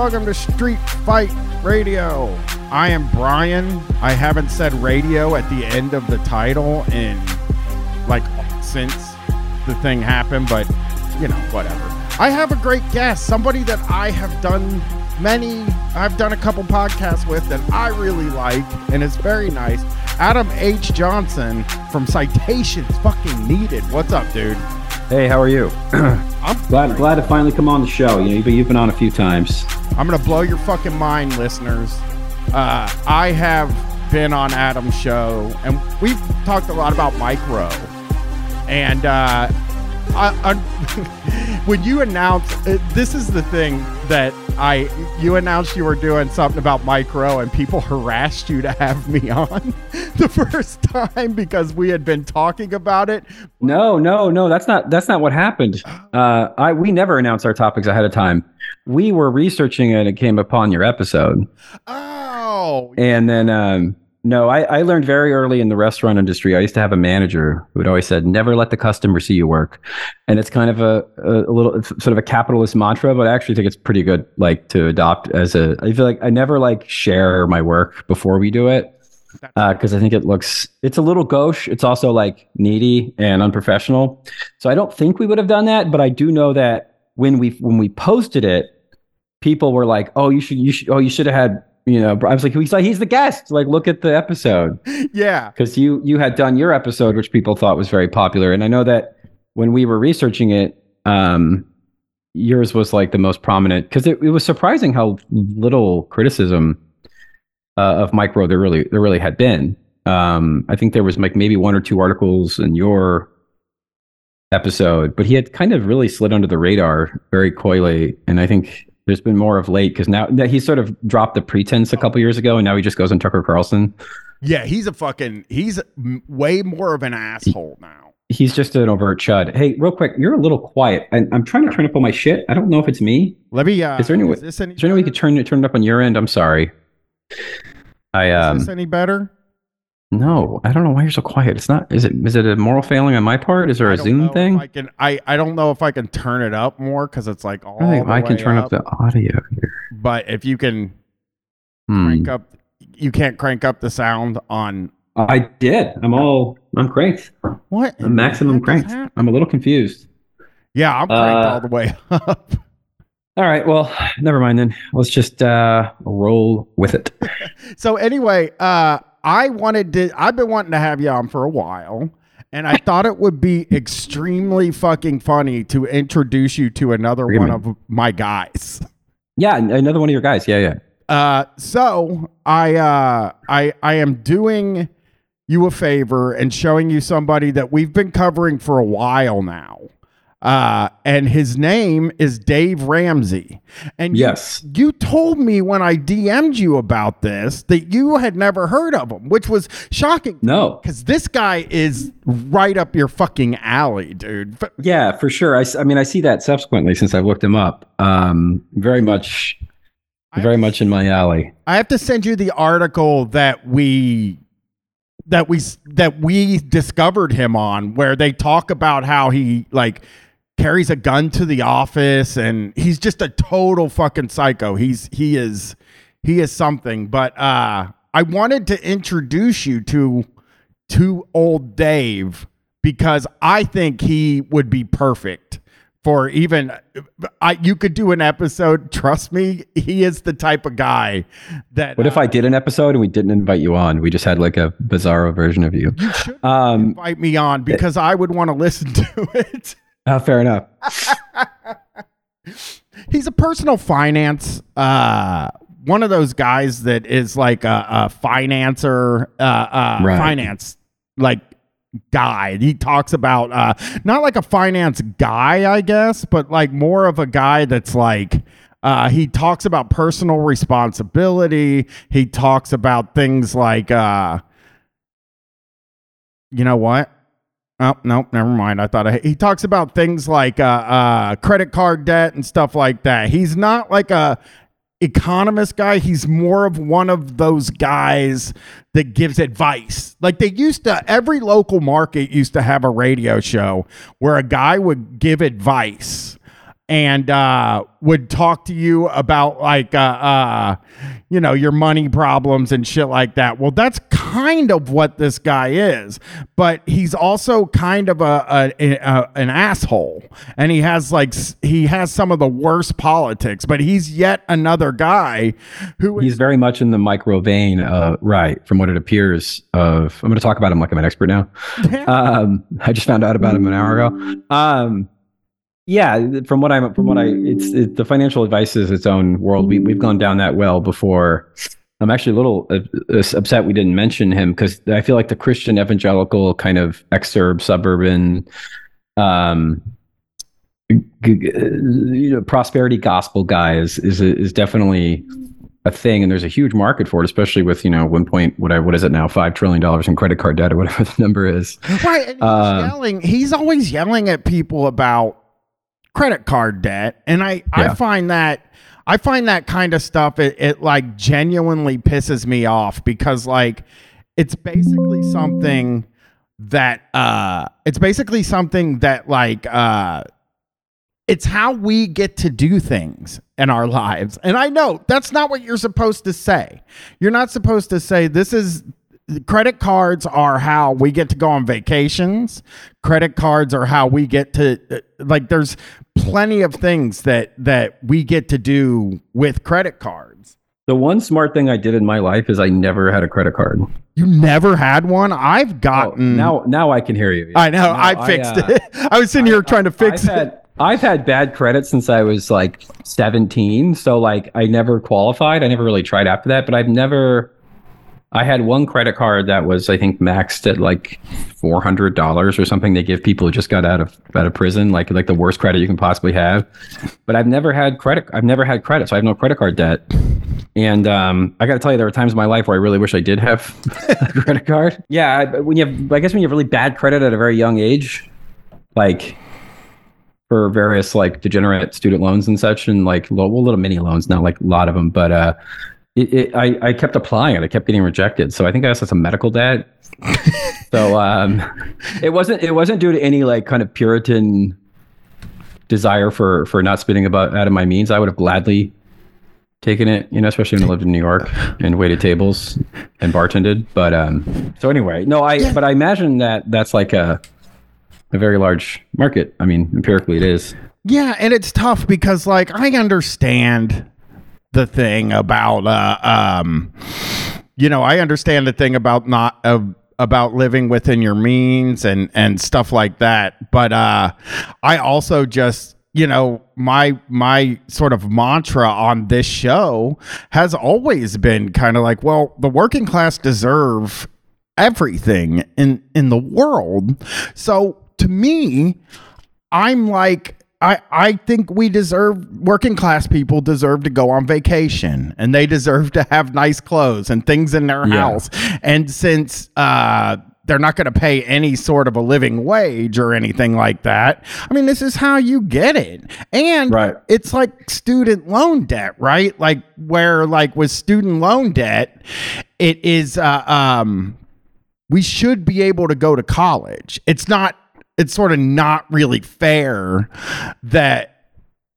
Welcome to Street Fight Radio. I am Brian. I haven't said radio at the end of the title in like since the thing happened, but you know, whatever. I have a great guest, somebody that I have done many, I've done a couple podcasts with that I really like, and it's very nice. Adam H. Johnson from Citations Fucking Needed. What's up, dude? Hey, how are you? I'm glad glad to finally come on the show. You know, you've been, you've been on a few times. I'm gonna blow your fucking mind, listeners. Uh, I have been on Adam's show, and we've talked a lot about Mike Rowe. And uh, I, I, when you announce, uh, this is the thing that I, you announced you were doing something about Mike Rowe, and people harassed you to have me on the first time because we had been talking about it. No, no, no. That's not that's not what happened. Uh, I we never announced our topics ahead of time. We were researching it and it came upon your episode. Oh, And then um, no, I, I learned very early in the restaurant industry. I used to have a manager who would always said, "Never let the customer see you work," and it's kind of a, a, a little sort of a capitalist mantra, but I actually think it's pretty good, like to adopt as a. I feel like I never like share my work before we do it because uh, I think it looks it's a little gauche. It's also like needy and unprofessional. So I don't think we would have done that, but I do know that when we when we posted it, people were like, "Oh, you should you should oh you should have had." You know, I was like, he's like, he's the guest. Like, look at the episode. yeah. Because you you had done your episode, which people thought was very popular, and I know that when we were researching it, um, yours was like the most prominent because it, it was surprising how little criticism uh, of Mike Rowe there really there really had been. Um, I think there was like maybe one or two articles in your episode, but he had kind of really slid under the radar very coyly, and I think there's been more of late because now that he sort of dropped the pretense a couple years ago, and now he just goes on Tucker Carlson. Yeah, he's a fucking he's way more of an asshole now. He's just an overt chud. Hey, real quick, you're a little quiet. I, I'm trying to turn up all my shit. I don't know if it's me. Let me. Uh, Is there any way? Is this any? Is there any way you could turn it turn it up on your end? I'm sorry. I um is this any better? No, I don't know why you're so quiet. It's not. Is it? Is it a moral failing on my part? Is there a Zoom thing? I can. I I don't know if I can turn it up more because it's like all. I think the I can turn up. the audio here. But if you can Hmm. crank up, you can't crank up the sound on I did. I'm all. I'm cranked. what? I'm maximum What the heck is cranked. I'm a little confused. Yeah, I'm cranked Uh, all the way up. All right. Well, never mind then. Let's just uh roll with it. So anyway, uh, I wanted to. I've been wanting to have you on for a while, and I thought it would be extremely fucking funny to introduce you to another Forgive one me. of my guys. Yeah, another one of your guys. Yeah, yeah. Uh, so I uh, I I am doing you a favor and showing you somebody that we've been covering for a while now. Uh, and his name is Dave Ramsey. And Yes. you, told me when I DM'd you about this that you had never heard of him, which was shocking. No. because this guy is right up your fucking alley, dude. Yeah, for sure. I, I mean, I see that subsequently since I've looked him up. Um, very much, very much in my alley. I have to send you the article that we that we that we discovered him on where they talk about how he like carries a gun to the office and he's just a total fucking psycho. He's he is he is something. But uh I wanted to introduce you to to old Dave because I think he would be perfect for even I you could do an episode trust me he is the type of guy that What if uh, I did an episode and we didn't invite you on? We just had like a bizarro version of you. you should Um, invite me on because I would want to listen to it oh, fair enough. he's a personal finance uh one of those guys that is like a, a financer uh uh Right. finance like guy he talks about uh not like a finance guy i guess but like more of a guy that's like uh he talks about personal responsibility he talks about things like uh you know what Oh no, never mind. I thought I, he talks about things like uh, uh, credit card debt and stuff like that. He's not like a economist guy. He's more of one of those guys that gives advice. Like they used to, every local market used to have a radio show where a guy would give advice. And uh, would talk to you about like uh, uh, you know your money problems and shit like that. Well, that's kind of what this guy is, but he's also kind of a, a, a an asshole, and he has like he has some of the worst politics. But he's yet another guy who He's very much in the Mike Rowe vein, uh, right? From what it appears. Of I'm going to talk about him like I'm an expert now. Um, I just found out about him an hour ago. Um, yeah, from what I'm, from what I, it's it, the financial advice is its own world. We we've gone down that well before. I'm actually a little uh, uh, upset we didn't mention him because I feel like the Christian evangelical kind of exurb suburban, um, uh, you know, prosperity gospel guy is is is definitely a thing, and there's a huge market for it, especially with you know one point what I what is it now five trillion dollars in credit card debt or whatever the number is. right. He's Um, yelling. He's always yelling at people about credit card debt, and I I find that. I find that kind of stuff it, it like genuinely pisses me off because like it's basically something that uh it's basically something that like uh it's how we get to do things in our lives. And I know that's not what you're supposed to say. You're not supposed to say this is credit cards are how we get to go on vacations. Credit cards are how we get to like there's plenty of things that that we get to do with credit cards. The one smart thing I did in my life is I never had a credit card. You never had one? I've Oh, gotten now, now I can hear you. I know, No, I fixed uh, it. I was sitting here trying to fix I've it. had, I've had bad credit since I was like 17. So like I never qualified. I never really tried after that, but I've never I had one credit card that was I think maxed at like four hundred dollars or something they give people who just got out of out of prison, like like the worst credit you can possibly have. But I've never had credit I've never had credit, so I have no credit card debt. And um, I got to tell you, there were times in my life where I really wish I did have a credit card. Yeah, when you have, I guess when you have really bad credit at a very young age, like for various like degenerate student loans and such, and like well, little mini loans, not like a lot of them, but uh, it, it, I I kept applying it. I kept getting rejected. So I think I also had some medical debt. so um, it wasn't it wasn't due to any like kind of Puritan desire for for not spending about out of my means. I would have gladly taken it, you know, especially when I lived in New York and waited tables and bartended. But um, so anyway, no, I but I imagine that that's like a a very large market. I mean, empirically, it is. Yeah, and it's tough because like I understand the thing about uh um you know, I understand the thing about not uh, about living within your means and and stuff like that, but uh I also just you know my my sort of mantra on this show has always been kind of like well the working class deserve everything in in the world. So to me I'm like I, I think we deserve working class people deserve to go on vacation and they deserve to have nice clothes and things in their Yeah. house. And since uh they're not going to pay any sort of a living wage or anything like that. I mean, this is how you get it. And Right. it's like student loan debt, right? Like where like with student loan debt, it is uh, um we should be able to go to college. It's not it's sort of not really fair that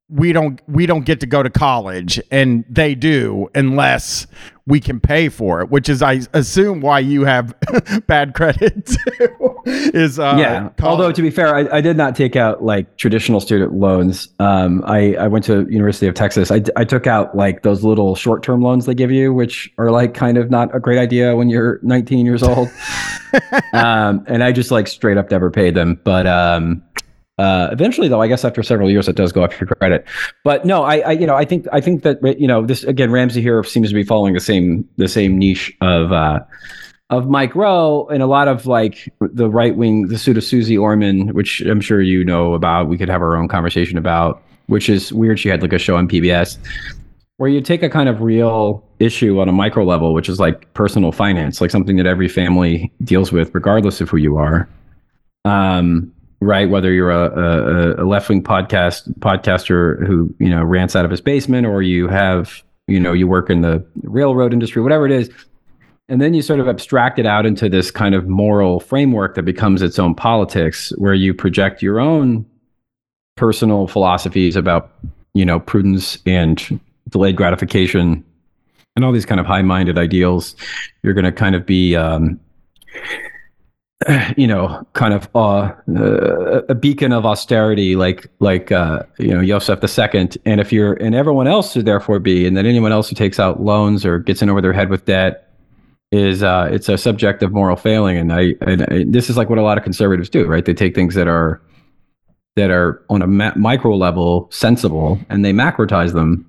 we don't we don't get to go to college and they do unless we can pay for it, which is I assume why you have bad credit too, is uh yeah. college. Although to be fair, I, I did not take out like traditional student loans. Um, I, I went to University of Texas. I, I took out like those little short term loans they give you, which are like kind of not a great idea when you're 19 years old. um, and I just like straight up never paid them. But um, uh, eventually, though, I guess after several years, it does go up your credit. But no, I, I you know I think I think that you know this again. Ramsey here seems to be following the same the same niche of. Uh, of Mike Rowe and a lot of like the right wing, the suit of Suze Orman, which I'm sure you know about. We could have our own conversation about, which is weird. She had like a show on PBS where you take a kind of real issue on a micro level, which is like personal finance, like something that every family deals with, regardless of who you are. Um, right? Whether you're a, a, a left wing podcast podcaster who you know rants out of his basement, or you have you know you work in the railroad industry, whatever it is, and then you sort of abstract it out into this kind of moral framework that becomes its own politics, where you project your own personal philosophies about you know prudence and delayed gratification and all these kind of high-minded ideals. You're going to kind of be um, you know kind of uh, uh, a beacon of austerity like like uh, you know Joseph II and if you're and everyone else should therefore be and then anyone else who takes out loans or gets in over their head with debt is uh, it's a subject of moral failing. And I, and I this is like what a lot of conservatives do right? They take things that are that are on a ma- micro level sensible and they macrotize them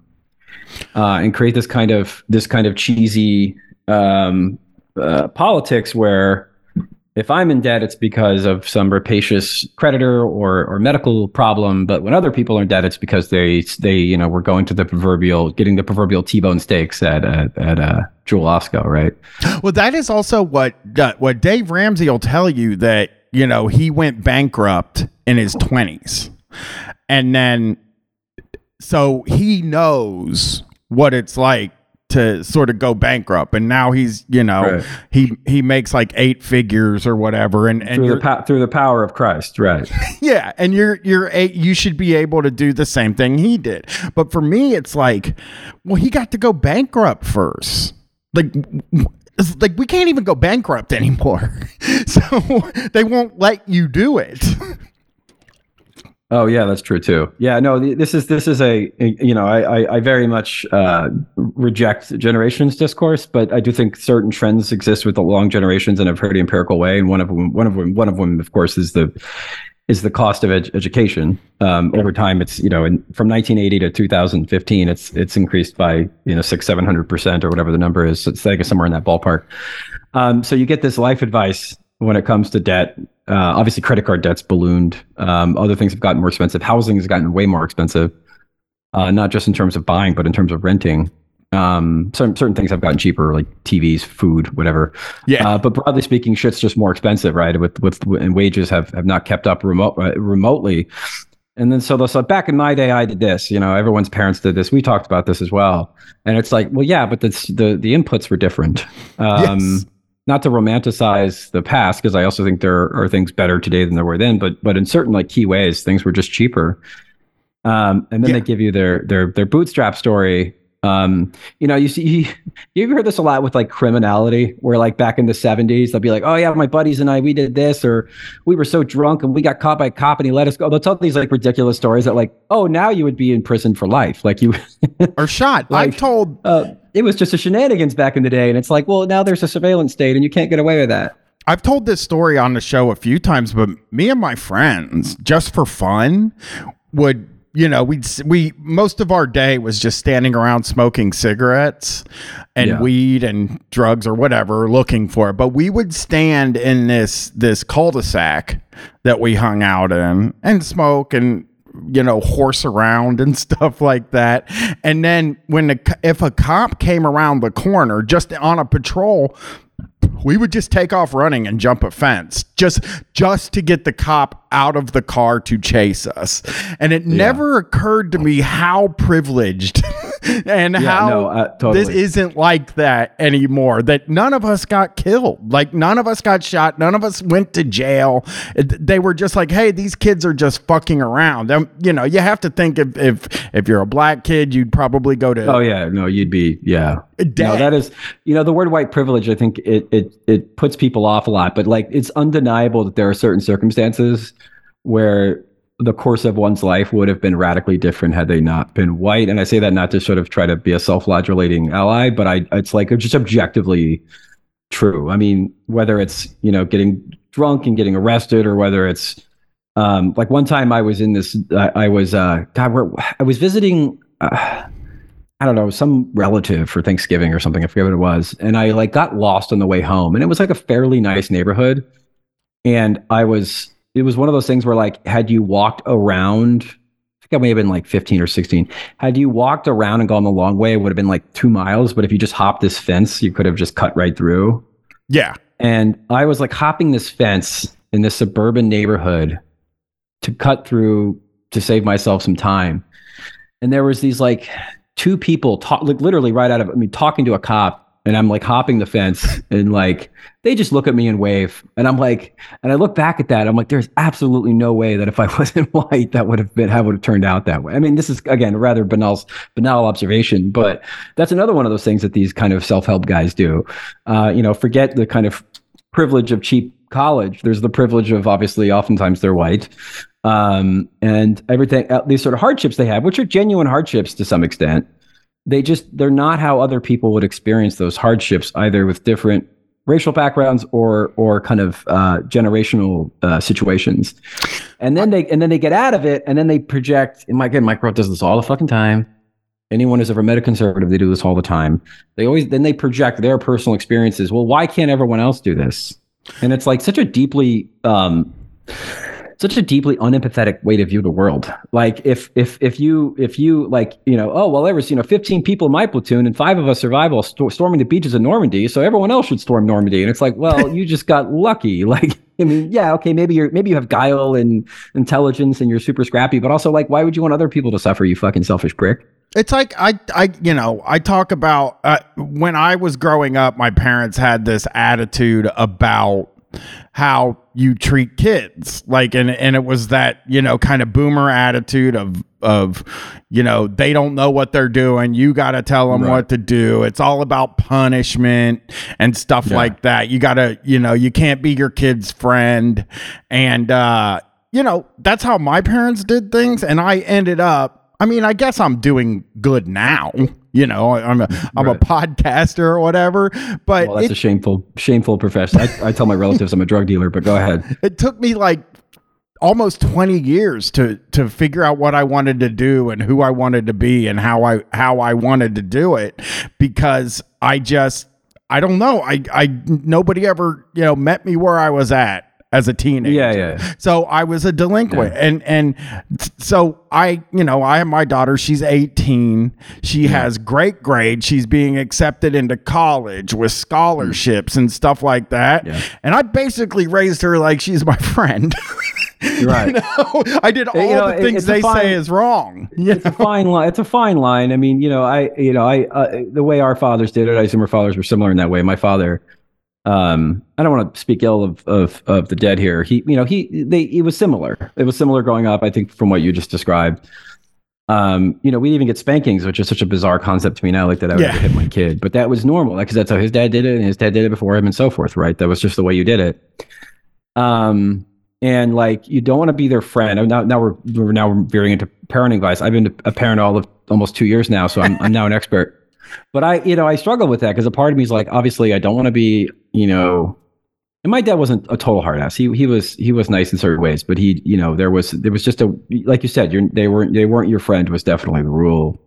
uh, and create this kind of this kind of cheesy um, uh, politics where if I'm in debt, it's because of some rapacious creditor or or medical problem. But when other people are in debt, it's because they they you know were going to the proverbial getting the proverbial T-bone steaks at at, at uh, Jewel Osco, right? Well, that is also what uh, what Dave Ramsey will tell you that you know he went bankrupt in his twenties, and then so he knows what it's like to sort of go bankrupt. And now he's you know Right. he he makes like eight figures or whatever and and Through the po- through the power of Christ, right? yeah and you're you're a, you should be able to do the same thing he did. But for me it's like well he got to go bankrupt first. Like like we can't even go bankrupt anymore. So they won't let you do it Oh yeah, that's true too. Yeah, no, this is this is a, you know I I, I very much uh, reject generations discourse, but I do think certain trends exist with the long generations in a pretty empirical way, and one of them one of them one of them of course is the is the cost of ed- education. Um, over time, it's you know in, from 1980 to 2015, it's it's increased by you know six seven hundred percent or whatever the number is. It's like somewhere in that ballpark. Um, so you get this life advice when it comes to debt. Uh, obviously, credit card debt's ballooned. Um, other things have gotten more expensive. Housing has gotten way more expensive, uh, not just in terms of buying, but in terms of renting. Um, certain certain things have gotten cheaper, like TVs, food, whatever. Yeah. Uh, but broadly speaking, shit's just more expensive, right? With with and wages have have not kept up remote uh, remotely. And then so, they so back in my day, I did this. You know, everyone's parents did this. We talked about this as well. And it's like, well, yeah, but the the the inputs were different. Um, Yes. Not to romanticize the past, because I also think there are things better today than there were then. But but in certain like key ways, things were just cheaper. Um, and then Yeah. they give you their their their bootstrap story. Um, you know, you see, you've heard this a lot with like criminality, where like back in the '70s, they'll be like, "Oh yeah, my buddies and I, we did this," or "We were so drunk and we got caught by a cop and he let us go." They'll tell these like ridiculous stories that like, "Oh, now you would be in prison for life." Like you, or shot Like- i've told uh, it was just a shenanigans back in the day, and it's like, well, now there's a surveillance state and you can't get away with that. I've told this story on the show a few times, but me and my friends, just for fun, would you know we'd we most of our day was just standing around smoking cigarettes and Yeah. weed and drugs or whatever, looking for it. But we would stand in this this cul-de-sac that we hung out in and smoke and you know horse around and stuff like that. And then when the if a cop came around the corner just on a patrol we would just take off running and jump a fence just just to get the cop out of the car to chase us. And it never occurred to me how privileged and how no, uh, totally. this isn't like that anymore that none of us got killed like none of us got shot none of us went to jail they were just like hey these kids are just fucking around um, you know you have to think if if if you're a black kid you'd probably go to Oh yeah, no, you'd be yeah. No, that is you know the word white privilege. I think it it it puts people off a lot, but like it's undeniable that there are certain circumstances where the course of one's life would have been radically different had they not been white. And I say that not to sort of try to be a self-flagellating ally, but I it's like just objectively true. I mean, whether it's you know getting drunk and getting arrested, or whether it's um, like one time I was in this, I, I was uh, God, where I was visiting. Uh, I don't know, some relative for Thanksgiving or something. I forget what it was. And I like got lost on the way home. And it was like a fairly nice neighborhood. And I was, it was one of those things where like, had you walked around, I think I may have been like 15 or 16. Had you walked around and gone the long way, it would have been like two miles. But if you just hopped this fence, you could have just cut right through. yeah And I was like hopping this fence in this suburban neighborhood to cut through to save myself some time. And there was these like two people talk like literally right out of I mean talking to a cop and I'm like hopping the fence and like they just look at me and wave. And I'm like, and I look back at that. I'm like, there's absolutely no way that if I wasn't white, that would have been how would have turned out that way. I mean, this is again a rather banal banal observation, but that's another one of those things that these kind of self-help guys do. Uh, you know, forget the kind of privilege of cheap college. There's the privilege of obviously oftentimes they're white. Um, and everything these sort of hardships they have, which are genuine hardships to some extent they just they're not how other people would experience those hardships either with different racial backgrounds or or kind of uh, generational uh, situations. And then they and then they get out of it and then they project and again mike does this all the fucking time. Anyone who's ever met a conservative they do this all the time. They always then they project their personal experiences. Well why can't everyone else do this? And it's like such a deeply um, such a deeply unempathetic way to view the world. Like if if if you if you like you know oh well there was you know 15 people in my platoon and five of us survived while st- storming the beaches of Normandy, so everyone else should storm Normandy. And it's like well you just got lucky. Like I mean yeah okay maybe you're maybe you have guile and intelligence and you're super scrappy, but also like why would you want other people to suffer? You fucking selfish prick. It's like I, I, you know, I talk about uh, when I was growing up. My parents had this attitude about how you treat kids. Like and and it was that you know kind of boomer attitude of of you know they don't know what they're doing. You got to tell them right. what to do. It's all about punishment and stuff yeah. like that. You got to you know you can't be your kid's friend. And uh you know that's how my parents did things and i ended up I mean, I guess I'm doing good now. You know, I'm a I'm right. a podcaster or whatever. But well, that's it, a shameful shameful profession. I, I tell my relatives I'm a drug dealer, but go ahead. It took me like almost 20 years to to figure out what I wanted to do and who I wanted to be and how I how I wanted to do it because I just I don't know. I I nobody ever, you know, met me where I was at as a teenager. Yeah, yeah. So I was a delinquent, yeah. and and so I, you know, I have my daughter. She's 18. She yeah. has great grades. She's being accepted into college with scholarships and stuff like that. Yeah. And I basically raised her like she's my friend. right. you know, I did all you know, the things they fine, say is wrong. It's know? a fine line. It's a fine line. I mean, you know, I, you know, I, uh, the way our fathers did it, I assume our fathers were similar in that way. My father um, I don't want to speak ill of, of of the dead here. He, you know, he they it was similar. It was similar growing up. I think from what you just described. Um, you know, we even get spankings, which is such a bizarre concept to me now, like that I would yeah. hit my kid. But that was normal, like because that's how his dad did it, and his dad did it before him, and so forth. Right? That was just the way you did it. Um, and like you don't want to be their friend. Now, now we're we're now veering into parenting advice. I've been a parent all of almost two years now, so I'm I'm now an expert. But I, you know, I struggle with that because a part of me is like, obviously, I don't want to be, you know, and my dad wasn't a total hard ass. He he was he was nice in certain ways, but he, you know, there was there was just a like you said, you're, they weren't they weren't your friend was definitely the rule.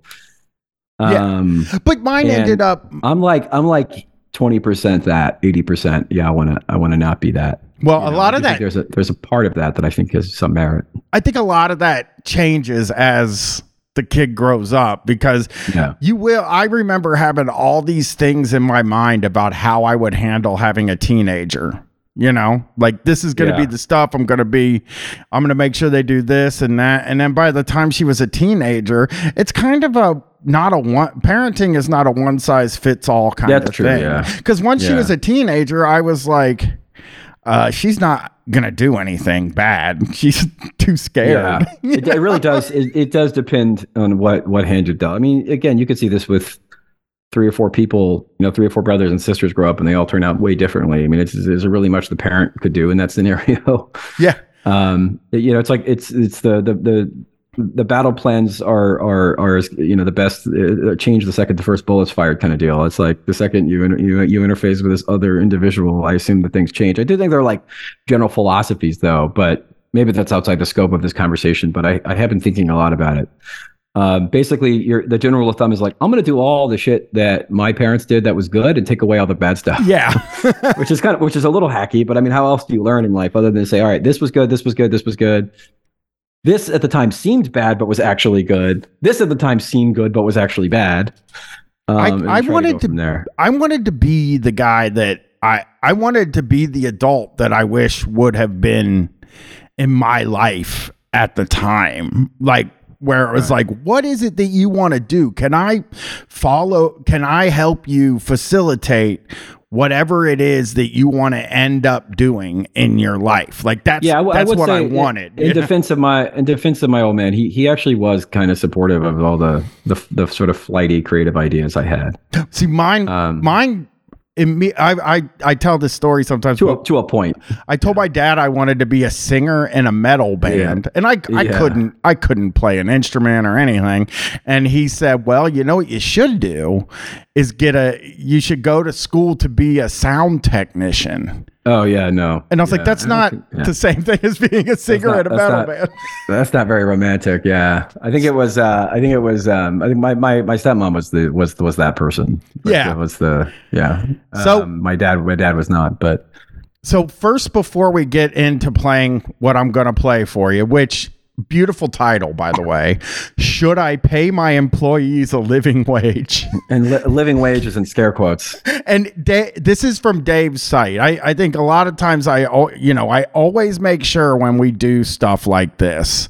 Um, yeah. but mine ended up. I'm like I'm like twenty percent that, eighty percent. Yeah, I want to I want to not be that. Well, you a know, lot of that there's a there's a part of that that I think has some merit. I think a lot of that changes as the kid grows up because yeah. you will I remember having all these things in my mind about how I would handle having a teenager. You know, like this is going to yeah. be the stuff I'm going to be I'm going to make sure they do this and that and then by the time she was a teenager, it's kind of a not a one parenting is not a one size fits all kind That's of true, thing. Yeah. Cuz once yeah. she was a teenager, I was like uh, she's not gonna do anything bad. She's too scared. Yeah. it, it, really does. It, it, does depend on what what hand you're dealt. I mean, again, you could see this with three or four people. You know, three or four brothers and sisters grow up and they all turn out way differently. I mean, it's there's really much the parent could do in that scenario. Yeah. Um, you know, it's like it's it's the the the the battle plans are are are you know the best uh, change the second the first bullet's fired kind of deal. It's like the second you you you interface with this other individual, I assume that things change. I do think they're like general philosophies though, but maybe that's outside the scope of this conversation. But I I have been thinking a lot about it. Uh, basically, your the general rule of thumb is like I'm going to do all the shit that my parents did that was good and take away all the bad stuff. Yeah, which is kind of which is a little hacky, but I mean, how else do you learn in life other than say, all right, this was good, this was good, this was good this at the time seemed bad, but was actually good. This at the time seemed good, but was actually bad. Um, I, I wanted to, to there. I wanted to be the guy that I I wanted to be the adult that I wish would have been in my life at the time. Like where it was like, what is it that you want to do? Can I follow? Can I help you facilitate whatever it is that you want to end up doing in your life? Like that's Yeah, I I that's would what I wanted. In, know? defense of my in defense of my old man, he he actually was kind of supportive of all the the the sort of flighty creative ideas I had. See, mine, Um, mine. In me, I, I I tell this story sometimes. to a, to a point. I told my dad I wanted to be a singer in a metal band, and I I Yeah. couldn't I couldn't play an instrument or anything. And he said, "Well, you know what you should do is get a you should go to school to be a sound technician." Oh yeah, no. And I was like, "That's think- yeah. the same thing as being a singer not- in a metal not- band." That's not very romantic. Yeah, I think it was. Uh, I think it was. Um, I think my, my, my stepmom was the was was that person. Was Yeah. the- was the yeah. So- Um, my dad my dad was not, but So first, before we get into playing what I'm going to play for you, which beautiful title by the way, should I pay my employees a living wage? and li- living wages in scare quotes. and Da- this is from Dave's site. I, I think a lot of times I, you know, I always make sure when we do stuff like this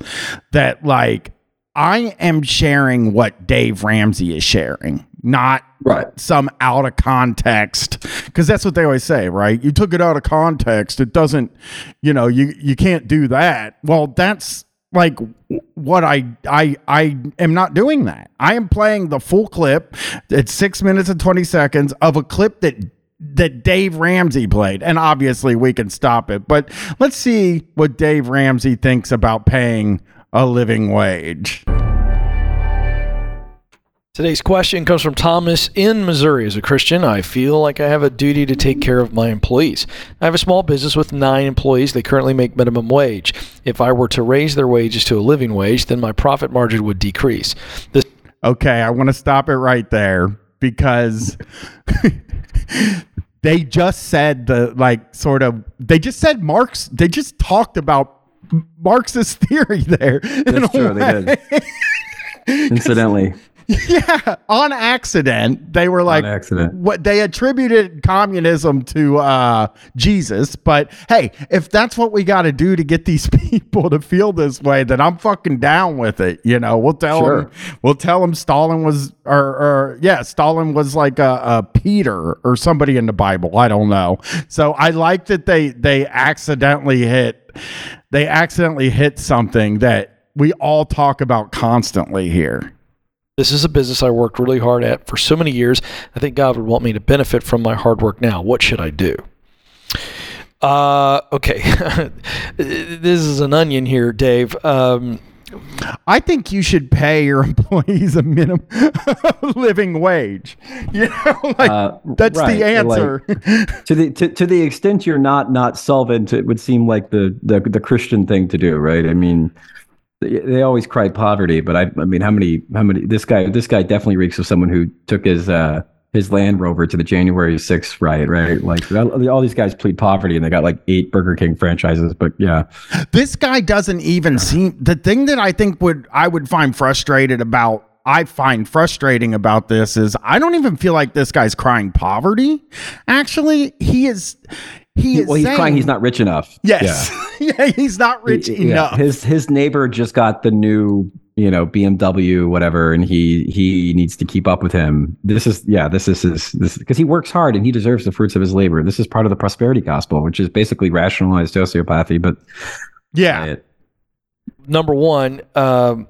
that like I am sharing what Dave Ramsey is sharing, not Right. some out of context because that's what they always say right you took it out of context it doesn't you know you you can't do that well that's like what I I I am not doing that. I am playing the full clip. It's six minutes and twenty seconds of a clip that that Dave Ramsey played, and obviously we can stop it. But let's see what Dave Ramsey thinks about paying a living wage. Today's question comes from Thomas in Missouri. As a Christian, I feel like I have a duty to take care of my employees. I have a small business with nine employees. They currently make minimum wage. If I were to raise their wages to a living wage, then my profit margin would decrease. This Okay, I want to stop it right there because they just said the like sort of they just said Marx they just talked about Marxist theory there. That's a true, they way. Incidentally, yeah, on accident, they were like on accident. what they attributed communism to uh, Jesus. But hey, if that's what we got to do to get these people to feel this way, then I'm fucking down with it. You know, we'll tell Sure. them, we'll tell them Stalin was, or, or yeah, Stalin was like a, a Peter or somebody in the Bible. I don't know. So I like that they they accidentally hit, they accidentally hit something that we all talk about constantly here. This is a business I worked really hard at for so many years. I think God would want me to benefit from my hard work now. What should I do? Uh, okay. this is an onion here, Dave. Um, I think you should pay your employees a minimum living wage. You know, like Uh, that's right, the answer. to the to, to the extent you're not not solvent, it would seem like the the, the Christian thing to do, right? I mean, they, they always cry poverty, but I I mean, how many how many this guy this guy definitely reeks of someone who took his uh his Land Rover to the January 6th riot, right? Like all all these guys plead poverty and they got like eight Burger King franchises, but yeah, this guy doesn't even seem the thing that I think would I would find frustrated about I find frustrating about this is I don't even feel like this guy's crying poverty. Actually, he is he is well, he's saying- crying he's not rich enough. Yes. Yeah, he's not rich Yeah. enough. His his neighbor just got the new, you know, BMW, whatever, and he he needs to keep up with him. This is yeah, this is his this because he works hard and he deserves the fruits of his labor. This is part of the prosperity gospel, which is basically rationalized sociopathy, but yeah. it, number one, um,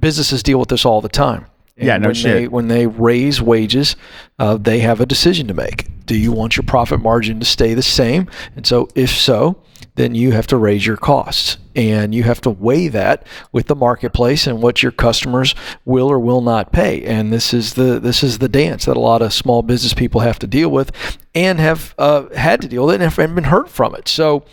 businesses deal with this all the time. And Yeah, no when shit. They, when they raise wages, uh, they have a decision to make. Do you want your profit margin to stay the same? And so, if so, then you have to raise your costs, and you have to weigh that with the marketplace and what your customers will or will not pay. And this is the this is the dance that a lot of small business people have to deal with, and have uh, had to deal with it and have been hurt from it. So.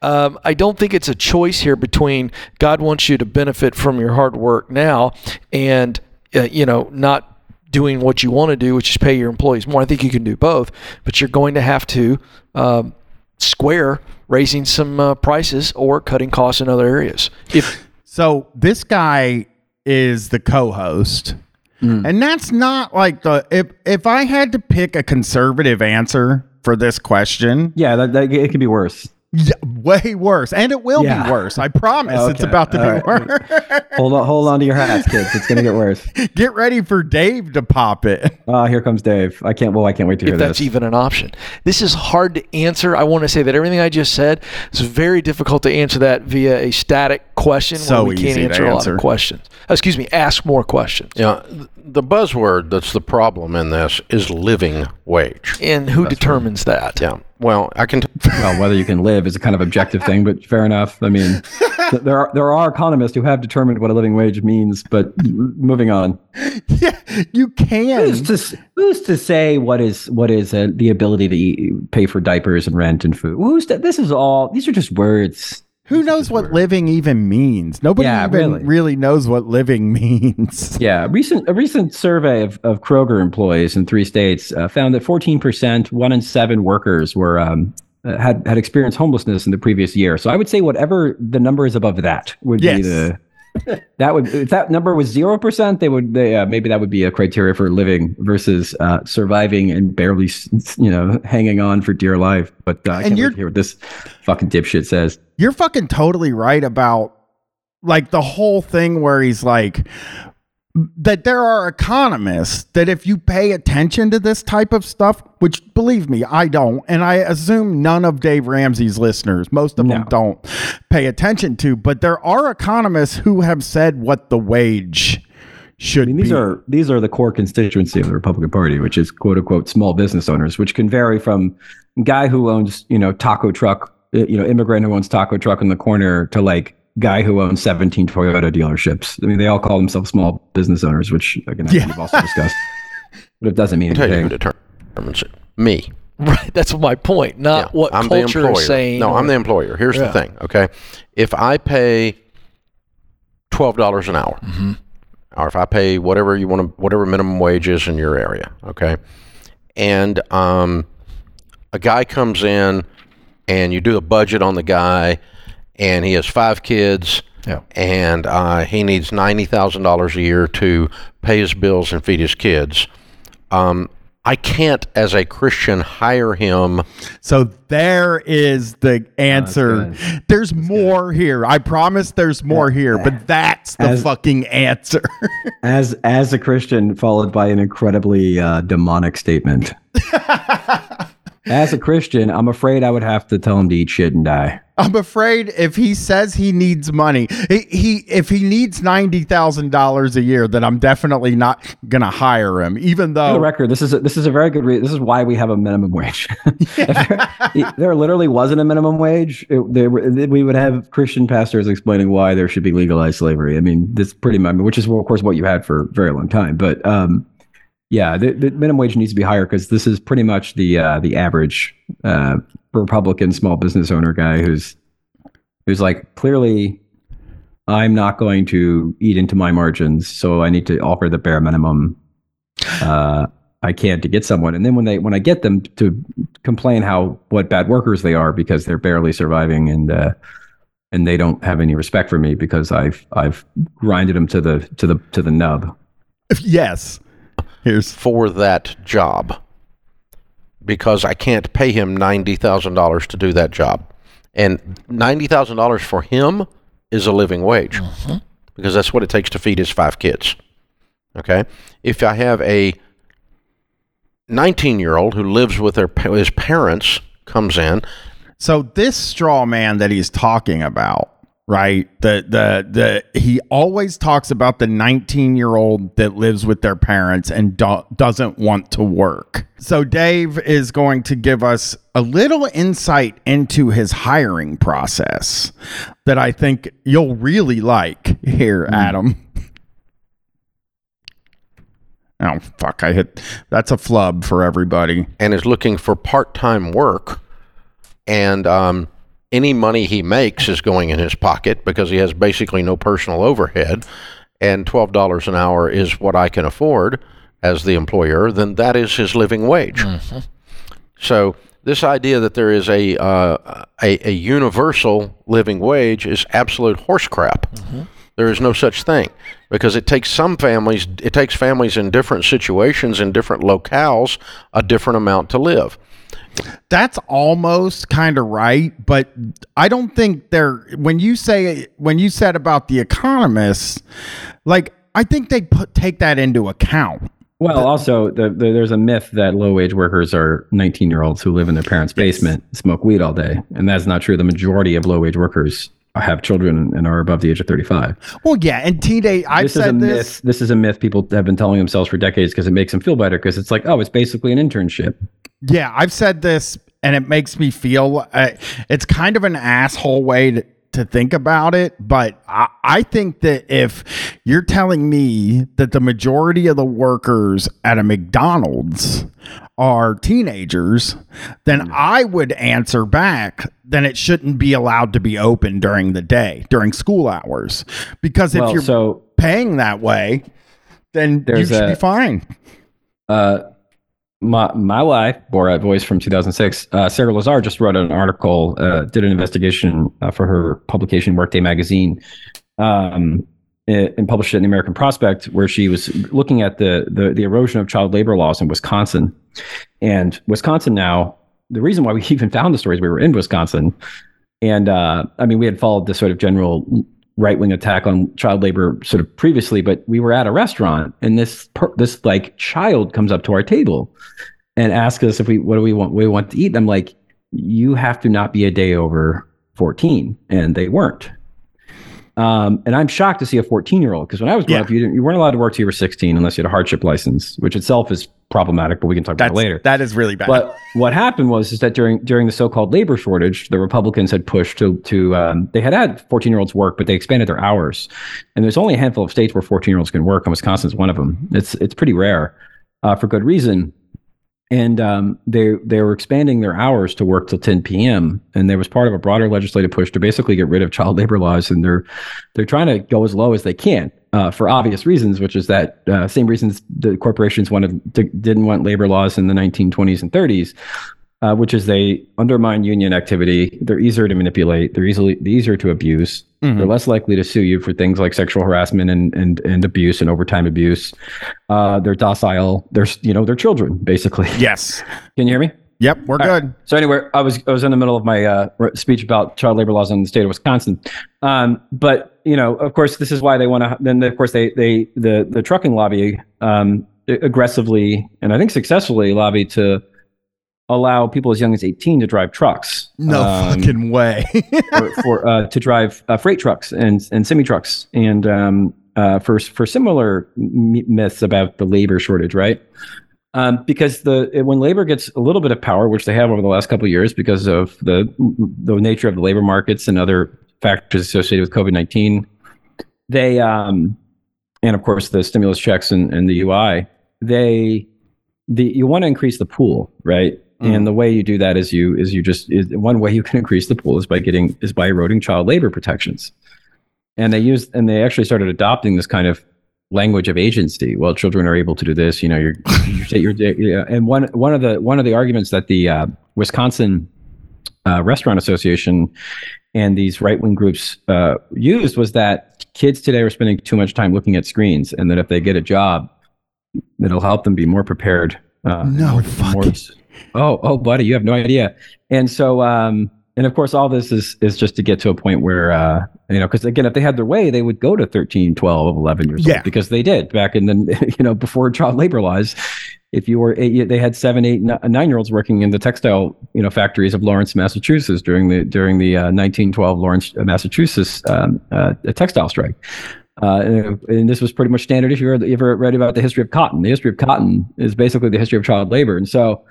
Um, I don't think it's a choice here between God wants you to benefit from your hard work now and uh, you know not doing what you want to do, which is pay your employees more. I think you can do both, but you're going to have to um, square raising some uh, prices or cutting costs in other areas. If So this guy is the co-host. Mm. And that's not like the if if I had to pick a conservative answer for this question, yeah, that, that it could be worse. Yeah, way worse, and it will Yeah. be worse. I promise. It's about to All be worse. hold on, hold on to your hats, kids. It's gonna get worse. Get ready for Dave to pop it. Oh, here comes Dave. I can't. Well, I can't wait to hear if that's this. even an option. This is hard to answer. I want to say that everything I just said is very difficult to answer that via a static question So we can't easy to answer a lot of questions. Uh, Excuse me, ask more questions. Yeah, the buzzword that's the problem in this is living wage. And who determines that? Yeah. Well, I can. T- well, whether you can live is a kind of objective thing, but fair enough. I mean, th- there are there are economists who have determined what a living wage means. But moving on, yeah, you can. who's to who's to say what is what is uh, the ability to eat, pay for diapers and rent and food? Who's to, this is all these are just words. Who knows what living even means? Nobody Yeah, even really. really. knows what living means. Yeah, recent a recent survey of, of Kroger employees in three states uh, found that 14 percent, one in seven workers were um, uh, had had experienced homelessness in the previous year. So I would say whatever the number is above that would Yes. be the that would if that number was zero percent, they would they uh, maybe that would be a criteria for living versus uh, surviving and barely you know hanging on for dear life. But uh, I can't wait to hear what this fucking dipshit says. You're fucking totally right about like the whole thing where he's like that there are economists that if you pay attention to this type of stuff, which believe me, I don't, and I assume none of Dave Ramsey's listeners, most of them don't pay attention to, but there are economists who have said what the wage should I mean, these be. are these are the core constituency of the Republican Party, which is quote unquote small business owners, which can vary from guy who owns you know taco truck, uh, you know immigrant who owns taco truck in the corner to like guy who owns 17 Toyota dealerships. I mean, they all call themselves small business owners, which again Yeah. we've also discussed. But it doesn't mean I'll tell you who anything. determines it. Me. Right. That's my point. Not Yeah, what I'm culture the is saying. No, or- I'm the employer. Here's Yeah. the thing. Okay, if I pay twelve dollars an hour, Mm-hmm. or if I pay whatever you want to, whatever minimum wage is in your area, okay, and um, a guy comes in and you do a budget on the guy, and he has five kids. Yeah. And uh, he needs ninety thousand dollars a year to pay his bills and feed his kids. Um, I can't, as a Christian, hire him So there is the answer. good. there's more here. I promise there's more here, but that's the As- fucking answer. As as a Christian, followed by an incredibly uh, demonic statement. as a Christian, I'm afraid I would have to tell him to eat shit and die. I'm afraid if he says he needs money, he, he if he needs ninety thousand dollars a year, then I'm definitely not gonna hire him. Even though, For the record, this is a, this is a very good. reason. this is why we have a minimum wage. There, there literally wasn't a minimum wage. It, there, we would have Christian pastors explaining why there should be legalized slavery. I mean, this pretty much, which is of course what you had for a very long time. But um, yeah, the, the minimum wage needs to be higher because this is pretty much the uh, the average uh, Republican small business owner guy who's who's like clearly. I'm not going to eat into my margins, so I need to offer the bare minimum uh, I can to get someone. And then when they when I get them to complain how what bad workers they are because they're barely surviving and uh, and they don't have any respect for me because I've I've grinded them to the to the to the nub. yes, here's for that job because I can't pay him $90,000 to do that job. And $90,000 for him is a living wage mm-hmm. because that's what it takes to feed his five kids. Okay? If I have a 19 year old who lives with their, his parents comes in, So this straw man that he's talking about, right? The the the he always talks about the 19-year-old that lives with their parents and do- doesn't want to work. So Dave is going to give us a little insight into his hiring process that I think you'll really like here, Adam. Oh fuck, I hit that's a flub for everybody. and is looking for part-time work and um, any money he makes is going in his pocket because he has basically no personal overhead and $12 an hour is what i can afford as the employer then that is his living wage. So this idea that there is a, uh, a, a universal living wage is absolute horse crap there is no such thing because it takes some families, it takes families in different situations, in different locales, a different amount to live. That's almost kind of right, but I don't think they're when you say when you said about the economists, like I think they put take that into account. Well, also the, the, there's a myth that low wage workers are 19 year olds who live in their parents' basement, smoke weed all day, and that's not true. The majority of low wage workers have children and are above the age of 35. Well, yeah, and teenage. I've this is a said myth. this. This is a myth people have been telling themselves for decades because it makes them feel better because it's like, oh, it's basically an internship. Yeah, I've said this, and it makes me feel. Uh, it's kind of an asshole way to, to think about it, but I, I think that if you're telling me that the majority of the workers at a McDonald's are teenagers, then I would answer back. Then it shouldn't be allowed to be open during the day, during school hours, because if well, you're so paying that way, then you should a- be fine. uh, my my wife, Borat voice from 2006, uh, Sarah Lazare just wrote an article, uh, did an investigation uh, for her publication Workday magazine, um, and published it in the American Prospect, where she was looking at the, the the erosion of child labor laws in Wisconsin, and Wisconsin now. The reason why we even found the stories we were in Wisconsin, and uh, I mean we had followed the sort of general right wing attack on child labor sort of previously, but we were at a restaurant and this per, this like child comes up to our table and asks us if we what do we want we want to eat. And I'm like, you have to not be a day over 14, and they weren't. Um, and I'm shocked to see a 14 year old because when I was growing Yeah. up, you, didn't, you weren't allowed to work till you were 16 unless you had a hardship license, which itself is problematic, but we can talk about That's it later. that is really bad. But what happened was is that during during the so-called labor shortage, the Republicans had pushed to to um, they had had 14 year olds work, but they expanded their hours. And there's only a handful of states where 14 year olds can work, and Wisconsin's one of them. It's it's pretty rare, uh, for good reason. And um, they they were expanding their hours to work till 10 p.m. And there was part of a broader legislative push to basically get rid of child labor laws, and they're they're trying to go as low as they can uh, for obvious reasons, which is that uh, same reasons the corporations wanted to, didn't want labor laws in the 1920s and 30s, uh, which is they undermine union activity. They're easier to manipulate. They're easily they're easier to abuse. Mhm. They're less likely to sue you for things like sexual harassment and and, and abuse and overtime abuse. Uh, they're docile. They're you know they're children basically. yes. Can you hear me? Yep, we're All right. good. So anyway, I was I was in the middle of my uh, speech about child labor laws in the state of Wisconsin, um, but you know, of course, this is why they want to. Then, of course, they they the the trucking lobby um, aggressively and I think successfully lobbied to allow people as young as eighteen to drive trucks. No um, fucking way. for, for uh, to drive uh, freight trucks and and semi trucks and um, uh, for for similar m- myths about the labor shortage, right? Um, because the when labor gets a little bit of power, which they have over the last couple of years, because of the the nature of the labor markets and other factors associated with COVID nineteen, they um, and of course the stimulus checks and, and the UI, they the you want to increase the pool, right? And the way you do that is you is you just is one way you can increase the pool is by getting is by eroding child labor protections. And they use and they actually started adopting this kind of language of agency. Well, children are able to do this. You know, you're you're, you're yeah. and one one of the one of the arguments that the uh, Wisconsin uh, Restaurant Association and these right wing groups uh, used was that kids today are spending too much time looking at screens, and that if they get a job, it'll help them be more prepared. Uh, No more- fucking- more- oh, oh, buddy, you have no idea. And so, um, and of course, all this is is just to get to a point where, uh, you know, because again, if they had their way, they would go to 13, 12, 11 years Yeah. old because they did back in the, you know, before child labor laws. If you were eight, they had seven, eight, nine year olds working in the textile, you know, factories of Lawrence, Massachusetts during the during the uh, 1912 Lawrence, uh, Massachusetts um, uh, textile strike. Uh, and, and this was pretty much standard. If you ever read about the history of cotton, the history of cotton is basically the history of child labor. And so,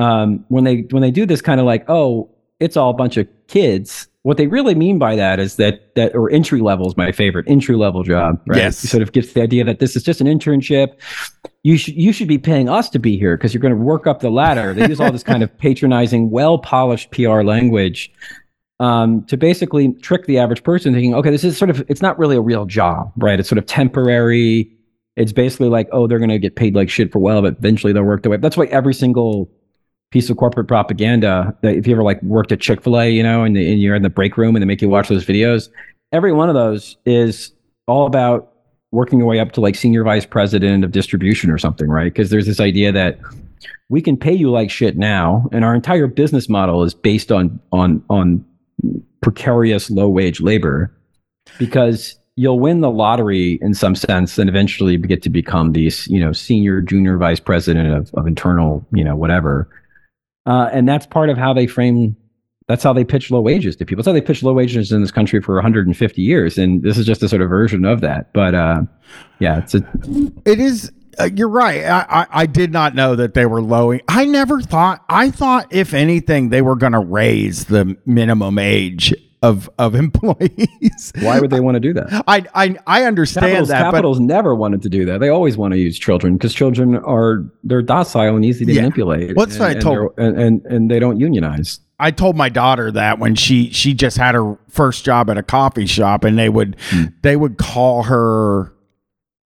um, when they when they do this kind of like, oh, it's all a bunch of kids. What they really mean by that is that that or entry level is my favorite entry level job. Right? Yes. It sort of gets the idea that this is just an internship. You should you should be paying us to be here because you're going to work up the ladder. They use all this kind of patronizing, well polished PR language um, to basically trick the average person, thinking, okay, this is sort of it's not really a real job, right? It's sort of temporary. It's basically like, oh, they're going to get paid like shit for a while, but eventually they'll work their way. That's why every single piece of corporate propaganda that if you ever like worked at Chick-fil-A, you know, and, and you're in the break room and they make you watch those videos, every one of those is all about working your way up to like senior vice president of distribution or something, right? Because there's this idea that we can pay you like shit now, and our entire business model is based on on on precarious low wage labor because you'll win the lottery in some sense and eventually get to become these you know senior junior vice president of, of internal you know whatever uh, and that's part of how they frame that's how they pitch low wages to people. That's how they pitch low wages in this country for 150 years, and this is just a sort of version of that. But uh, yeah, it's a It is. Uh, you're right. I, I I did not know that they were lowering. I never thought. I thought if anything, they were going to raise the minimum age of of employees. why would they want to do that? I I I understand Capitals, that, capitals never wanted to do that. They always want to use children because children are they're docile and easy to Yeah. manipulate. Well, that's and, what I and told- and, and and they don't unionize. I told my daughter that when she she just had her first job at a coffee shop, and they would Hmm. they would call her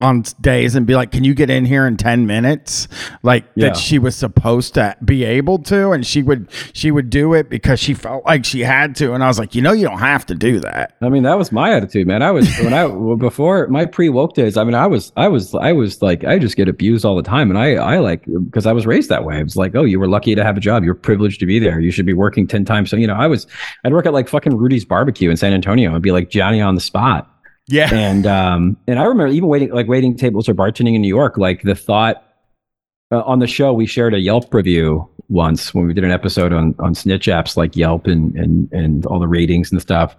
on days and be like, "Can you get in here in ten minutes?" Like Yeah. that she was supposed to be able to, and she would she would do it because she felt like she had to. And I was like, you know, you don't have to do that. I mean, that was my attitude, man. I was when I before my pre woke days. I mean, I was, I was, I was like, I just get abused all the time, and I, I like because I was raised that way. I was like, oh, you were lucky to have a job. You're privileged to be there. You should be working ten times. So you know, I was, I'd work at like fucking Rudy's Barbecue in San Antonio. I'd be like Johnny on the spot, Yeah, and um, and I remember even waiting like waiting tables or bartending in New York. Like the thought uh, on the show, we shared a Yelp review once when we did an episode on on snitch apps like Yelp and and and all the ratings and stuff.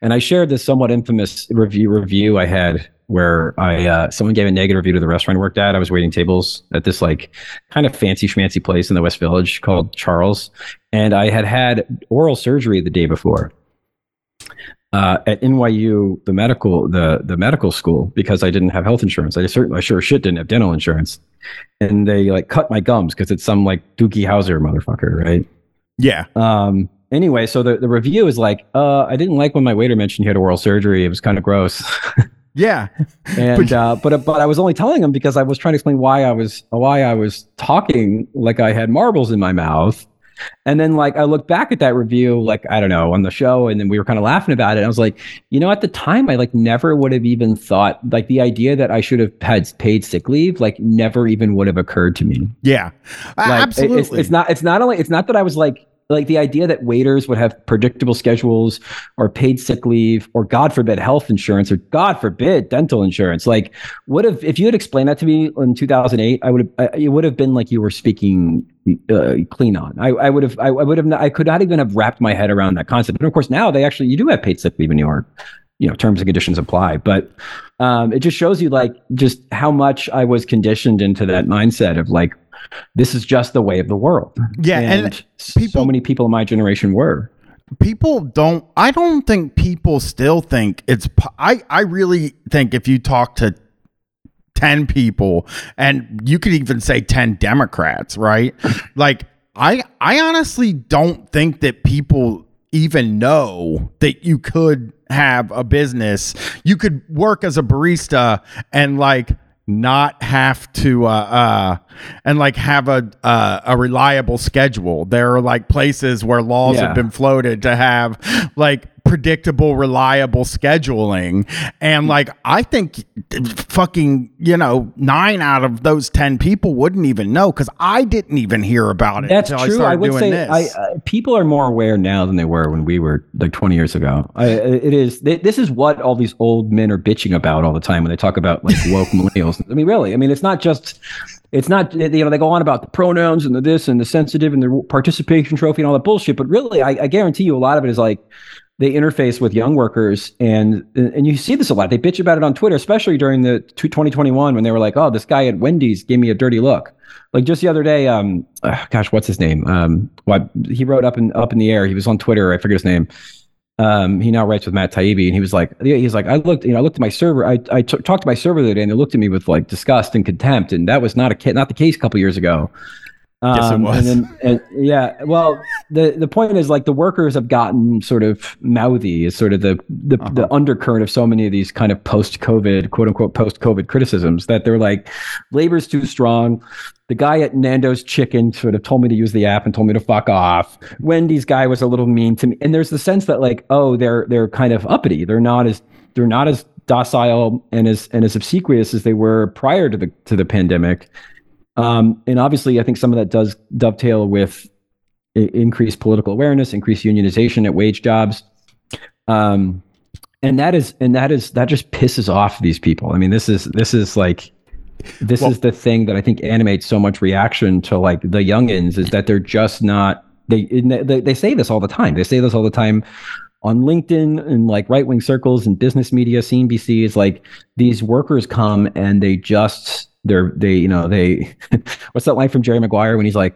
And I shared this somewhat infamous review review I had where I uh, someone gave a negative review to the restaurant I worked at. I was waiting tables at this like kind of fancy schmancy place in the West Village called Charles, and I had had oral surgery the day before uh, at NYU, the medical the the medical school, because I didn't have health insurance. I certainly I sure shit didn't have dental insurance, and they like cut my gums because it's some like Doogie Howser motherfucker, right? yeah, Um. Anyway, so the, the review is like, uh, I didn't like when my waiter mentioned he had oral surgery. It was kind of gross. yeah. and uh, but but I was only telling him because I was trying to explain why I was why I was talking like I had marbles in my mouth. And then like I looked back at that review, like I don't know, on the show, and then we were kind of laughing about it. And I was like, you know, at the time, I like never would have even thought like the idea that I should have had paid sick leave, like never even would have occurred to me. Yeah, Like, it- absolutely. It's, it's not. It's not only. It's not that I was like like the idea that waiters would have predictable schedules or paid sick leave or God forbid health insurance or God forbid dental insurance. Like, would have if you had explained that to me in 2008, I would have. It would have been like you were speaking uh, Klingon. I, I would have. I, I would have. Not, I could not even have wrapped my head around that concept. and of course, now they actually you do have paid sick leave in New York. You know, terms and conditions apply, but um, it just shows you like just how much I was conditioned into that mindset of like this is just the way of the world. yeah, and, and, people- so many people in my generation were. people don't i don't think people still think it's i i really think if you talk to 10 people and you could even say 10 democrats right like i i honestly don't think that people even know that you could have a business you could work as a barista and like not have to uh uh and like have a uh, a reliable schedule there are like places where laws Yeah. have been floated to have like predictable reliable scheduling and like i think fucking you know 9 out of those 10 people wouldn't even know cuz i didn't even hear about it That's until true. i started I would doing say this I, uh, people are more aware now than they were when we were like 20 years ago. I, it is. th- This is what all these old men are bitching about all the time when they talk about like woke millennials. I mean, really. I mean, it's not just. It's not you know they go on about the pronouns and the this and the sensitive and the participation trophy and all that bullshit. But really, I, I guarantee you, a lot of it is like they interface with young workers and and you see this a lot. They bitch about it on Twitter, especially during the two- 2021 when they were like, "Oh, this guy at Wendy's gave me a dirty look." Like just the other day, um, uh, gosh, what's his name? Um, what he wrote up in up in the air. He was on Twitter. I forget his name. Um, he now writes with Matt Taibbi, and he was like, he's like, I looked, you know, I looked at my server. I I t- talked to my server the other day, and they looked at me with like disgust and contempt, and that was not a ca- not the case a couple years ago. Yes, it Um, was. And then, and, yeah, well, the the point is like the workers have gotten sort of mouthy is sort of the the, Uh-huh. the undercurrent of so many of these kind of post COVID quote unquote post COVID criticisms that they're like labor's too strong. The guy at Nando's Chicken sort of told me to use the app and told me to fuck off. Wendy's guy was a little mean to me, and there's the sense that like oh they're they're kind of uppity. They're not as they're not as docile and as and as obsequious as they were prior to the to the pandemic. Um, and obviously, I think some of that does dovetail with increased political awareness, increased unionization at wage jobs. Um, and that is and that is that just pisses off these people. I mean, this is this is like this Well- is the thing that I think animates so much reaction to like the youngins is that they're just not they they, they say this all the time. They say this all the time on LinkedIn and like right wing circles and business media. CNBC is like these workers come and they just they're they you know they what's that line from Jerry Maguire when he's like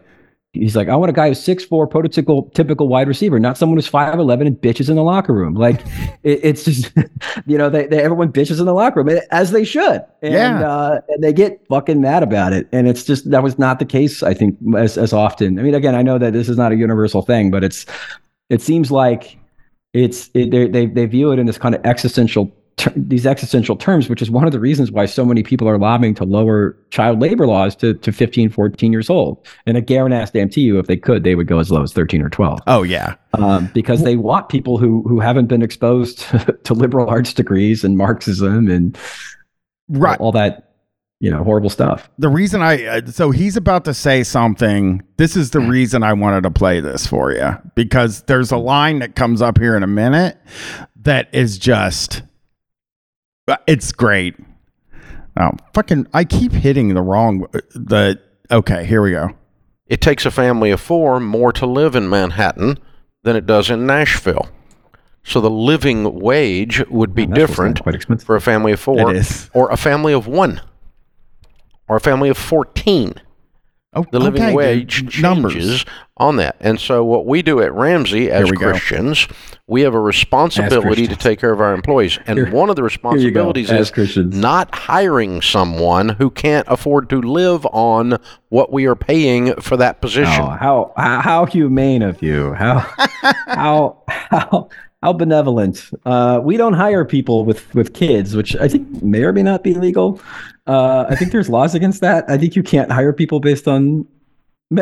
he's like I want a guy who's six four prototypical typical wide receiver, not someone who's five eleven and bitches in the locker room. Like it, it's just you know they, they everyone bitches in the locker room as they should, and Yeah. uh, and they get fucking mad about it. And it's just that was not the case I think as as often. I mean, again, I know that this is not a universal thing, but it's it seems like it's it, they they they view it in this kind of existential ter- these existential terms which is one of the reasons why so many people are lobbying to lower child labor laws to, to 15 14 years old and a guarantee damn to you if they could they would go as low as 13 or 12 Oh yeah. um, because they want people who who haven't been exposed to liberal arts degrees and marxism and Right. all that you know horrible stuff the reason I uh, so he's about to say something. This is the reason I wanted to play this for you because there's a line that comes up here in a minute that is just it's great. Oh, fucking I keep hitting the wrong uh, the okay, here we go. It takes a family of four more to live in Manhattan than it does in Nashville. So the living wage would be Nashville's different for a family of four or a family of one or a family of 14. Oh, The living okay, wage numbers. changes on that. And so what we do at Ramsey as we go. Christians, we have a responsibility to take care of our employees. And Here- one of the responsibilities is Christians. not hiring someone who can't afford to live on what we are paying for that position. Oh, how how how humane of you! How how how how benevolent. Uh, we don't hire people with with kids, which I think may or may not be legal. Uh, I think there's laws against that. I think you can't hire people based on.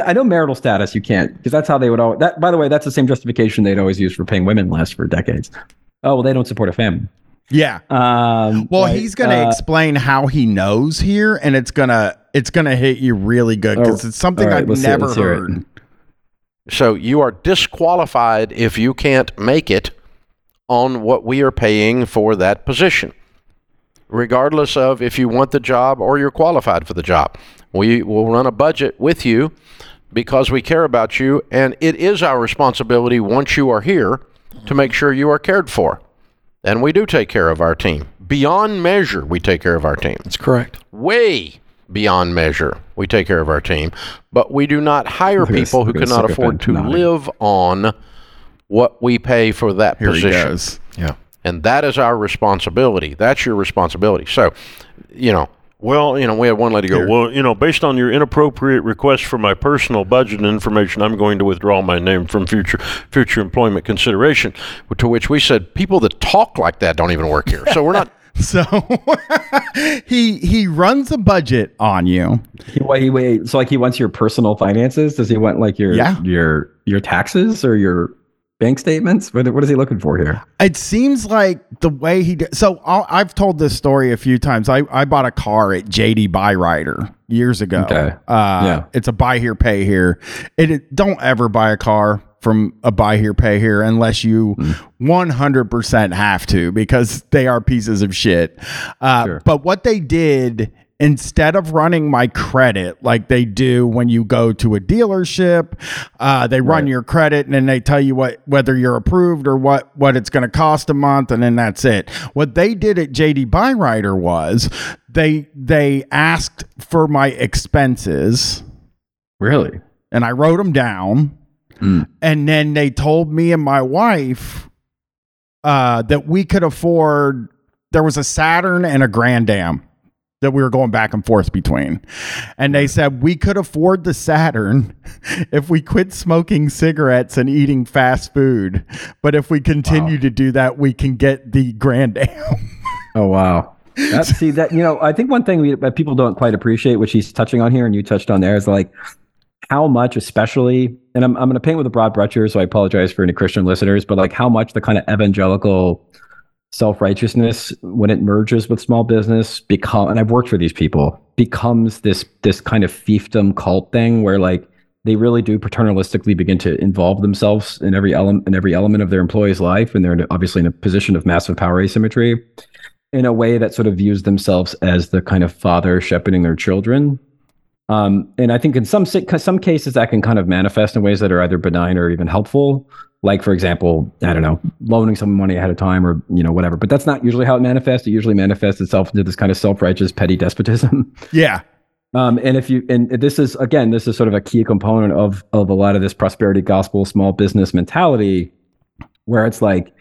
I know marital status you can't because that's how they would always. That by the way, that's the same justification they'd always use for paying women less for decades. Oh well, they don't support a family. Yeah. Um, Well, right, he's gonna uh, explain how he knows here, and it's gonna it's gonna hit you really good because Oh, it's something all right, I've let's hear it, never let's hear it. heard. So you are disqualified if you can't make it on what we are paying for that position, regardless of if you want the job or you're qualified for the job. We will run a budget with you because we care about you, and it is our responsibility once you are here to make sure you are cared for. And we do take care of our team. Beyond measure, we take care of our team That's correct. way beyond measure. We take care of our team, but we do not hire Look at people who look at cannot afford to nodding. live on what we pay for that Here he position. goes. Yeah. And that is our responsibility. That's your responsibility. So, you know, well, you know, we had one lady go, Go, well, well, you know, based on your inappropriate request for my personal budget information, I'm going to withdraw my name from future future employment consideration. to which we said, people that talk like that don't even work here. So we're not. So he he runs a budget on you. He, wait, he wait. So like he wants your personal finances? Does he want like your Yeah. your your taxes or your bank statements? What, what is he looking for here? It seems like the way he did. So I'll, I've told this story a few times. I, I bought a car at JD Byrider years ago. Okay. Uh, Yeah. It's a buy here, pay here. It, it- don't ever buy a car from a buy here, pay here unless you 100% have to because they are pieces of shit. Uh, Sure. But what they did instead of running my credit like they do when you go to a dealership uh, they run Right. your credit and then they tell you what whether you're approved or what what it's going to cost a month and then that's it what they did at jd byrider was they they asked for my expenses Really? and i wrote them down Mm. and then they told me and my wife uh, that we could afford there was a saturn and a Grand Am that we were going back and forth between. And they said we could afford the saturn if we quit smoking cigarettes and eating fast food. But if we continue to do that we can get the Grand Am Oh wow. That, see that you know I think one thing we, that people don't quite appreciate, which he's touching on here, and you touched on there, is like how much, especially, and I'm I'm going to paint with a broad brush here, so I apologize for any Christian listeners, but like how much the kind of evangelical self righteousness when it merges with small business become and I've worked for these people becomes this this kind of fiefdom cult thing where like they really do paternalistically begin to involve themselves in every element in every element of their employee's life and they're obviously in a position of massive power asymmetry in a way that sort of views themselves as the kind of father shepherding their children. Um, and I think in some some cases that can kind of manifest in ways that are either benign or even helpful like for example i don't know loaning someone money ahead of time or you know whatever. But that's not usually how it manifests. It usually manifests itself into this kind of self-righteous petty despotism. Yeah. um, and if you and this is again this is sort of a key component of of a lot of this prosperity gospel small business mentality where it's like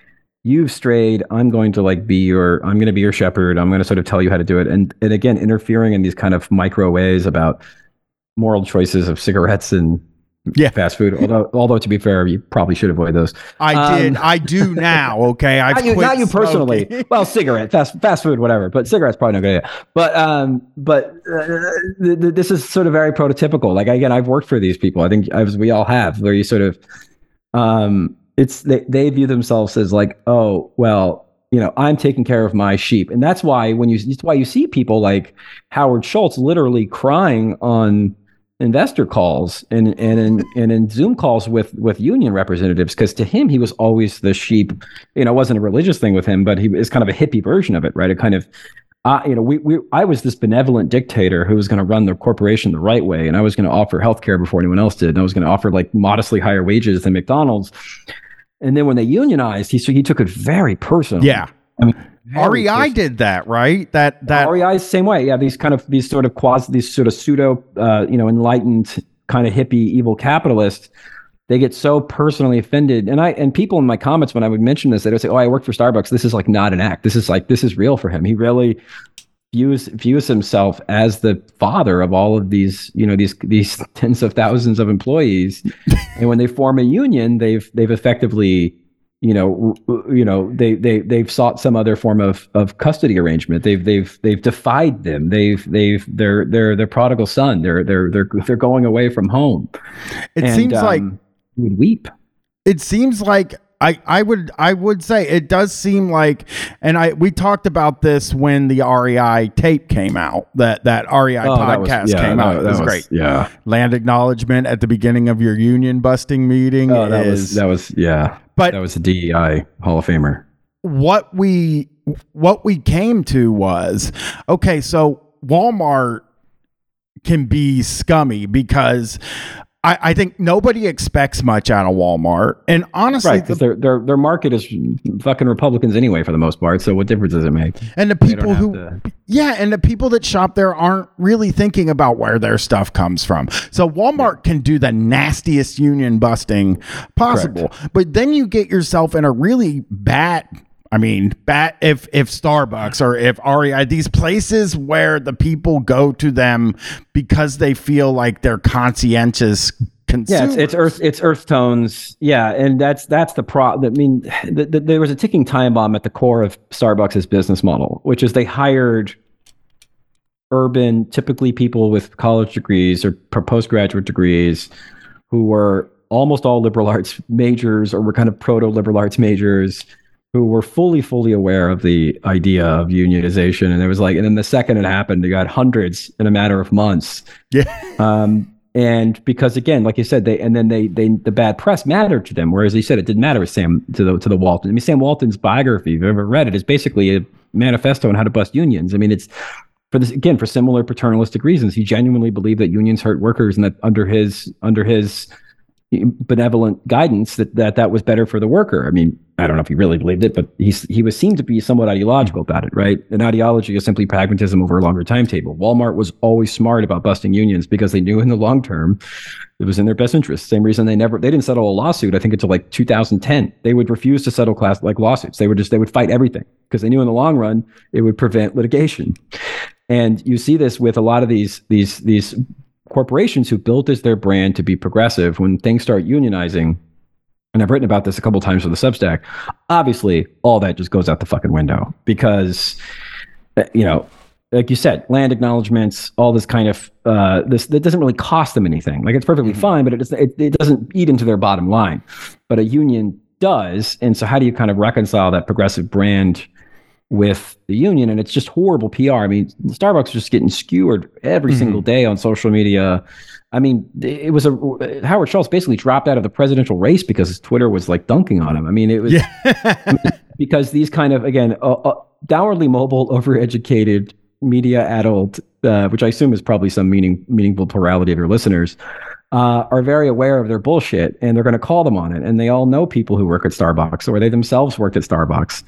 you've strayed. I'm going to like be your i'm going to be your shepherd. I'm going to sort of tell you how to do it. And and again interfering in these kind of micro ways about moral choices of cigarettes and Yeah. fast food although although to be fair you probably should avoid those I Um, did. I do now. Okay. I've not you, quit not you personally. well, cigarette, fast fast food, whatever. But cigarettes probably not good idea. But um, but uh, th- th- this is sort of very prototypical. Like again, I've worked for these people. I think as we all have, where you sort of um, it's they they view themselves as like, oh well, you know, I'm taking care of my sheep, and that's why when you that's why you see people like Howard Schultz literally crying on investor calls and and in and in Zoom calls with with union representatives because to him he was always the sheep. You know, it wasn't a religious thing with him, but he was kind of a hippie version of it, right? A kind of uh, you know, we, we I was this benevolent dictator who was going to run the corporation the right way, and I was going to offer healthcare before anyone else did, and I was going to offer like modestly higher wages than McDonald's. And then when they unionized, he so he took it very personal. Yeah. I mean, REI personal. did that, right? That that REI is the same way. Yeah, these kind of these sort of quasi these sort of pseudo uh, you know enlightened kind of hippie evil capitalists. They get so personally offended, and I and people in my comments when I would mention this, they would say, "Oh, I work for Starbucks. This is like not an act. This is like this is real for him. He really views views himself as the father of all of these you know these these tens of thousands of employees, and when they form a union, they've they've effectively you know, you know, they they they've sought some other form of of custody arrangement. They've they've they've defied them. They've they've they're they're their prodigal son. They're they're they're they're going away from home. it And, seems like um, you would weep. it seems like I, I would I would say it does seem like and I we talked about this when the REI tape came out that that REI Oh, that was- podcast yeah, came that- out it that was, great Yeah. land acknowledgement at the beginning of your union busting meeting Oh, that is was that was yeah. But- that was a DEI Hall of Famer. what we what we came to was okay so Walmart can be scummy because I, I think nobody expects much out of Walmart and honestly Right, because the, their their their market is fucking Republicans anyway for the most part. So what difference does it make? and the people who to- Yeah, and the people that shop there aren't really thinking about where their stuff comes from. So Walmart can do the nastiest union busting possible. But then you get yourself in a really bad I mean, bad if if Starbucks or if REI, these places where the people go to them because they feel like they're conscientious Yeah, consumers. it's, it's earth it's earth tones. Yeah, and that's that's the pro. I mean, the, the, there was a ticking time bomb at the core of Starbucks' business model, which is they hired urban, typically people with college degrees or postgraduate degrees, who were almost all liberal arts majors or were kind of proto liberal arts majors. Who were fully, fully aware of the idea of unionization, and it was like, and then the second it happened, you got hundreds in a matter of months yeah. um, and because again, like you said, they and then they they the bad press mattered to them, whereas he said it didn't matter with Sam to the to the Walton. I mean, Sam Walton's biography, if you've ever read it, is basically a manifesto on how to bust unions. I mean, it's for this again for similar paternalistic reasons. He genuinely believed that unions hurt workers, and that under his under his benevolent guidance that that that was better for the worker. I mean, I don't know if he really believed it, but he's he was seemed to be somewhat ideological about it, right? An ideology is simply pragmatism over a longer timetable. Walmart was always smart about busting unions because they knew in the long term it was in their best interest. Same reason they never they didn't settle a lawsuit. I think until like 2010. They would refuse to settle class like lawsuits. They would just they would fight everything because they knew in the long run it would prevent litigation. And you see this with a lot of these these these corporations who built as their brand to be progressive when things start unionizing and I've written about this a couple times for the Substack. Obviously, all that just goes out the fucking window because, uh, you know, like you said, land acknowledgments, all this kind of uh, this that doesn't really cost them anything. Like it's perfectly fine, but it it, it doesn't eat into their bottom line. But a union does, and so how do you kind of reconcile that progressive brand with the union, and it's just horrible PR. I mean, Starbucks is just getting skewered every Mhm. single day on social media. I mean, it was a Howard Schultz basically dropped out of the presidential race because his Twitter was like dunking on him. I mean, it was Yeah. because these kind of again uh, uh, downwardly mobile, overeducated media adult, uh, which I assume is probably some meaning meaningful plurality of your listeners, uh, are very aware of their bullshit and they're going to call them on it. And they all know people who work at Starbucks or they themselves worked at Starbucks.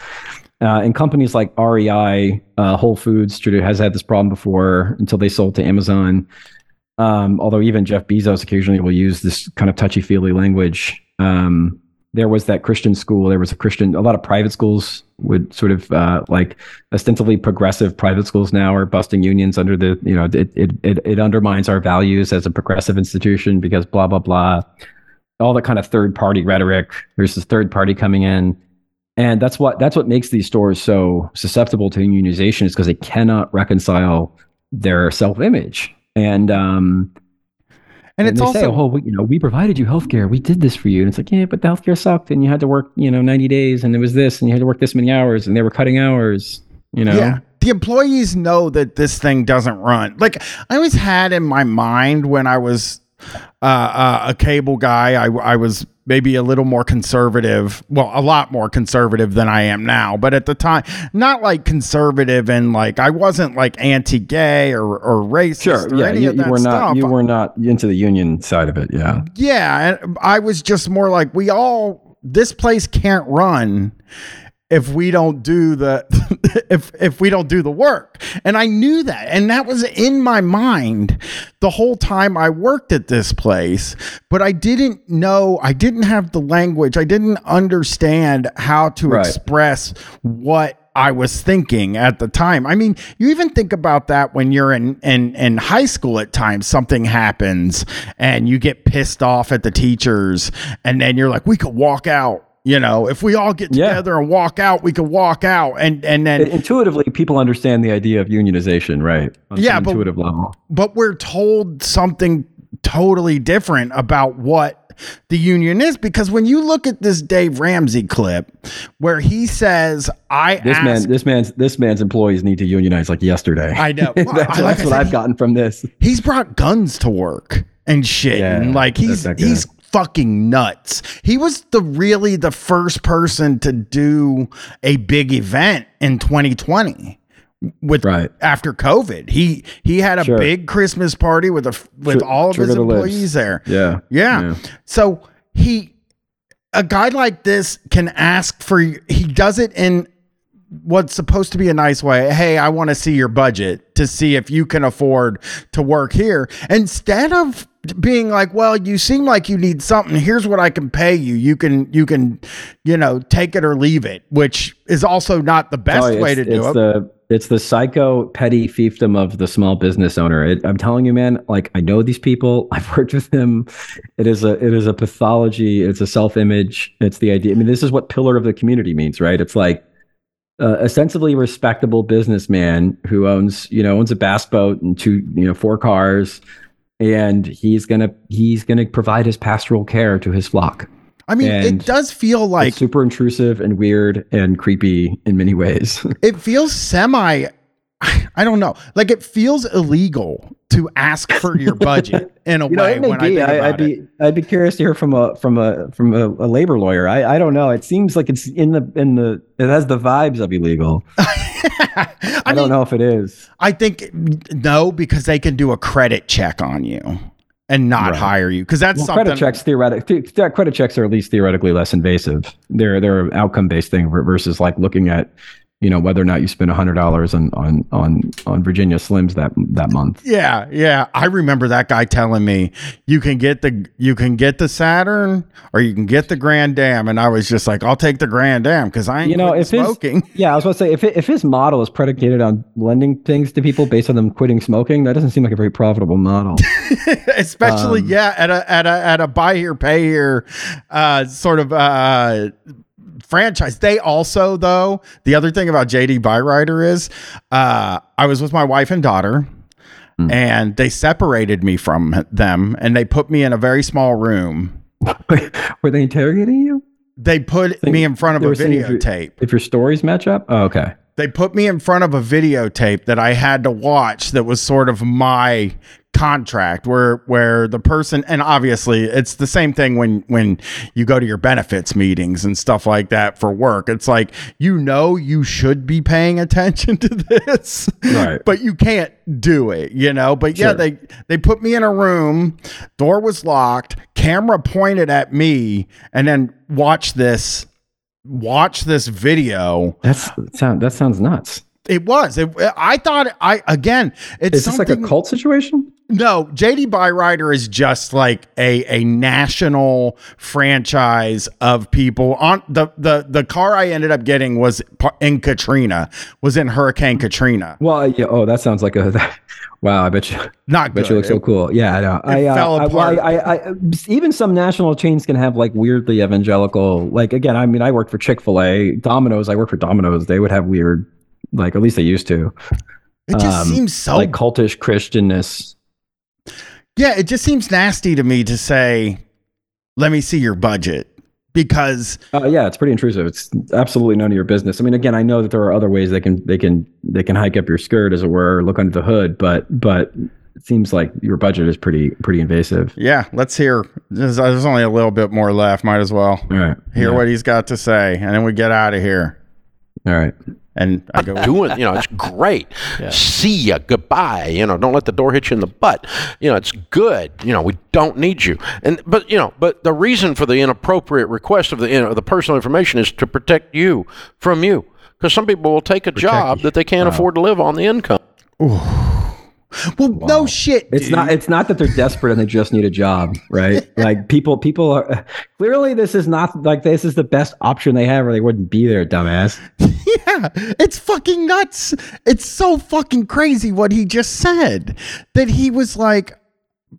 Uh, and companies like REI, uh, Whole Foods has had this problem before until they sold to Amazon. Um, although even Jeff Bezos occasionally will use this kind of touchy feely language. Um, there was that Christian school. There was a Christian. A lot of private schools would sort of uh, like ostensibly progressive private schools now are busting unions under the you know it, it it it undermines our values as a progressive institution because blah blah blah. All that kind of third party rhetoric. There's this third party coming in, and that's what that's what makes these stores so susceptible to unionization is because they cannot reconcile their self image and um and it's they also say, oh, we, you know, we provided you healthcare. We did this for you. And it's like, yeah, but the healthcare sucked and you had to work, you know, 90 days and it was this and you had to work this many hours and they were cutting hours, you know? Yeah. The employees know that this thing doesn't run. Like I always had in my mind when I was uh, uh, a cable guy, I, I was maybe a little more conservative. Well, a lot more conservative than I am now. But at the time, not like conservative and like I wasn't like anti-gay or, or racist Sure. or Yeah. You, you were stuff. not, you were not into the union side of it. Yeah. Yeah, and I was just more like we all this place can't run if we don't do the if if we don't do the work. And I knew that. And that was in my mind the whole time I worked at this place, but I didn't know, I didn't have the language. I didn't understand how to Right. express what I was thinking at the time. I mean, you even think about that when you're in, in in high school at times something happens and you get pissed off at the teachers and then you're like we could walk out, you know, if we all get Yeah. together and walk out, we could walk out and and then Intuitively, people understand the idea of unionization, right? On Yeah, but- intuitive level. but we're told something totally different about what the union is because when you look at this Dave Ramsey clip where he says I This asked man, this man's, this man's employees need to unionize like yesterday. I know. that's I- like that's I what I've he- gotten from this. he's brought guns to work and shit Yeah, and like he's that's that guy. he's fucking nuts he was the really the first person to do a big event in 2020 with Right. after covid he he had a Sure. big christmas party with a with Tri- all of his trigger the lips. employees there Yeah. yeah. Yeah. So he, a guy like this can ask for, he does it in what's supposed to be a nice way. Hey, I want to see your budget to see if you can afford to work here. Instead of being like, well, you seem like you need something. Here's what I can pay you. You can, you can, you know, take it or leave it, which is also not the best Oh, way to do it's it. The, it's the psycho petty fiefdom of the small business owner. It, I'm telling you, man. Like I know these people. I've worked with them. It is a it is a pathology. It's a self image. It's the idea. I mean, this is what pillar of the community means, right? It's like uh, a sensibly respectable businessman who owns you know owns a bass boat and two you know four cars, and he's gonna he's gonna provide his pastoral care to his flock. I mean, and it does feel like super intrusive and weird and creepy in many ways. it feels semi I don't know. Like it feels illegal to ask for your budget in a you know, way may when I be. I, I'd be it. I'd be curious to hear from a from a from a, a labor lawyer. I, I don't know. It seems like it's in the in the it has the vibes of illegal. I, I, mean, don't know if it is. I think no, because they can do a credit check on you and not Right. hire you. Because that's Well, something. credit checks theoretically credit checks are at least theoretically less invasive. They're they're an outcome based thing versus like looking at you know whether or not you spend hundred dollars on on on on Virginia Slims that that month. Yeah, yeah. I remember that guy telling me you can get the you can get the Saturn or you can get the Grand Am, and I was just like, I'll take the Grand Am because I ain't You know, quitting if his- smoking. Yeah, I was about to say if it, if his model is predicated on lending things to people based on them quitting smoking, that doesn't seem like a very profitable model. especially Um, yeah at a at a at a buy here pay here uh sort of uh franchise they also though the other thing about jd byrider is uh i was with my wife and daughter Hmm. and they separated me from them and they put me in a very small room Were they interrogating you? they put Think me in front of a seeing if videotape If your stories match up? Oh, okay. they put me in front of a videotape that I had to watch that was sort of my contract where where the person and obviously it's the same thing when when you go to your benefits meetings and stuff like that for work it's like you know you should be paying attention to this Right. but you can't do it you know but yeah Sure. they they put me in a room door was locked camera pointed at me and then watch this watch this video That's that sound that sounds nuts. it was it, i thought i again it's Is this like a cult situation? No, JD Byrider is just like a a national franchise of people. On the the the car I ended up getting was in Katrina, was in Hurricane Katrina. Well, yeah. Oh, that sounds like a. wow, I bet you. Not Bet you look so cool. Yeah, I know. I, uh, fell I, I, apart. I, I, even some national chains can have like weirdly evangelical. Like again, I mean, I worked for Chick Fil A, Domino's. I worked for Domino's. They would have weird, like at least they used to, it just um, seems so. like cultish Christianness. Yeah, it just seems nasty to me to say, "Let me see your budget," because Uh, yeah, it's pretty intrusive. It's absolutely none of your business. I mean, again, I know that there are other ways they can they can they can hike up your skirt, as it were, or look under the hood, but but it seems like your budget is pretty pretty invasive. yeah, let's hear. There's, there's only a little bit more left. Might as well All right, hear yeah. what he's got to say, and then we get out of here. All right. And I go, doing, you know, it's great. See ya, goodbye. You know, don't let the door hit you in the butt. You know, it's good. You know, we don't need you. And but you know, but the reason for the inappropriate request of the you know, the personal information is to protect you from you. Because some people will take a job that they can't afford to live on the income. Well, no shit. It's dude. not. It's not that they're desperate and they just need a job, right? like people, people are clearly this is not like this is the best option they have, or they wouldn't be there, dumbass. Yeah, it's fucking nuts. It's so fucking crazy what he just said. That he was like,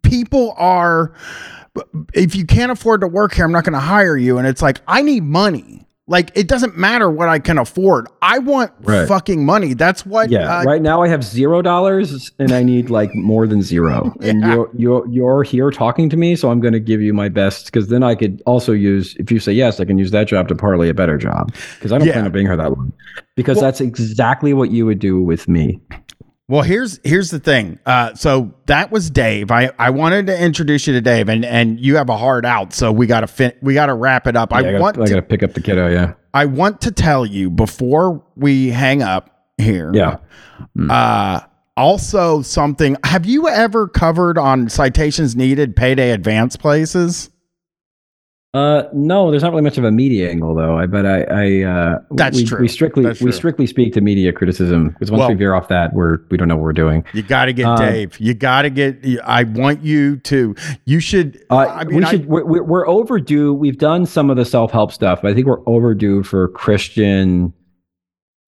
people are, if you can't afford to work here, I'm not going to hire you. And it's like, I need money. Like, it doesn't matter what I can afford. I want Right. fucking money. That's what. Yeah. uh, right now, I have zero dollars, and I need like more than zero. And you're you're you're here talking to me, so I'm going to give you my best because then I could also use if you say yes, I can use that job to parlay a better job because I don't Yeah. plan on being here that long. Because Well- that's exactly what you would do with me. Well, here's here's the thing. Uh, so that was Dave. I, I wanted to introduce you to Dave, and and you have a hard out, so we gotta fin- we gotta wrap it up. Yeah, I, I, gotta, want I gotta pick up the kiddo. Yeah. I want to tell you before we hang up here. Yeah. Uh, also, something. Have you ever covered on citations needed payday advance places? Uh, no, there's not really much of a media angle though. I bet I, I uh, That's we, true. We strictly That's we true. strictly speak to media criticism because once Well- we veer off that, we're we don't know what we're doing. You got to get Um, Dave. You got to get. I want you to. You should. Uh, I mean, we I- should. We're, we're we're overdue. We've done some of the self help stuff, but I think we're overdue for Christian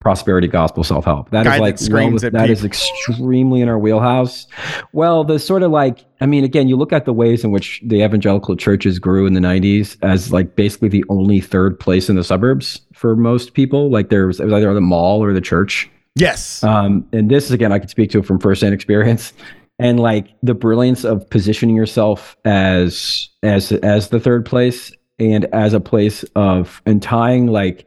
prosperity gospel self help. That is Guy that like well, that is people. extremely in our wheelhouse. Well, the sort of like I mean, again, you look at the ways in which the evangelical churches grew in the '90s as like basically the only third place in the suburbs for most people. Like there was, it was either the mall or the church. yes. Um, and this is again, I can speak to it from firsthand experience, and like the brilliance of positioning yourself as as as the third place and as a place of and tying like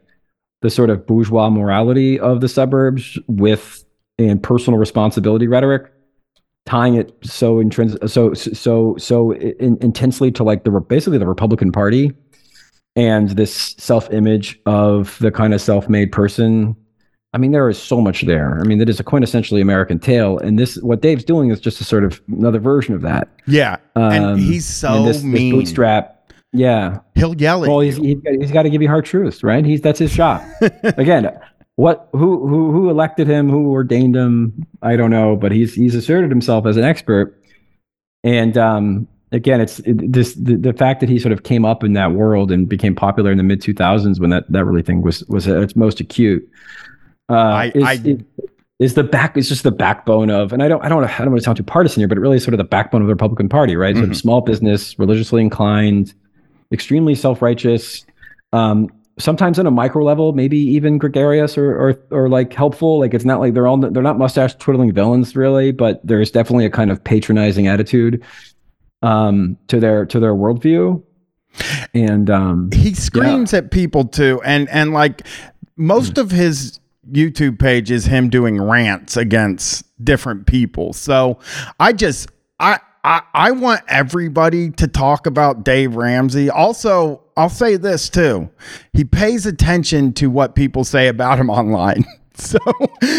the sort of bourgeois morality of the suburbs with and personal responsibility rhetoric tying it so intrins- so so so in, intensely to like the re- basically the Republican Party and this self-image of the kind of self-made person I mean, there is so much there. I mean, that is a quintessentially American tale, and this what Dave's doing is just a sort of another version of that. yeah. and Um, he's so and this, this mean. bootstrap. Yeah. He'll yell at Well, he's he's got, he's got to give you hard truths, right? He's that's his shot. Again, what who who who elected him? Who ordained him? I don't know, but he's he's asserted himself as an expert, and um, again, it's it, this the, the fact that he sort of came up in that world and became popular in the mid two thousands when that that really thing was was at its most acute. Uh, I- is, I- is- is the back is just the backbone of and I don't I don't I don't want to sound too partisan here, but it really is sort of the backbone of the Republican Party, right? Sort of small business, religiously inclined, extremely self-righteous, um, sometimes on a micro level, maybe even gregarious or, or or like helpful. Like it's not like they're all they're not mustache twiddling villains really, but there's definitely a kind of patronizing attitude um, to their to their worldview. And um, he screams at people too and and like most of his YouTube page is him doing rants against different people. So I just I I, I want everybody to talk about Dave Ramsey. Also, I'll say this too. He pays attention to what people say about him online. So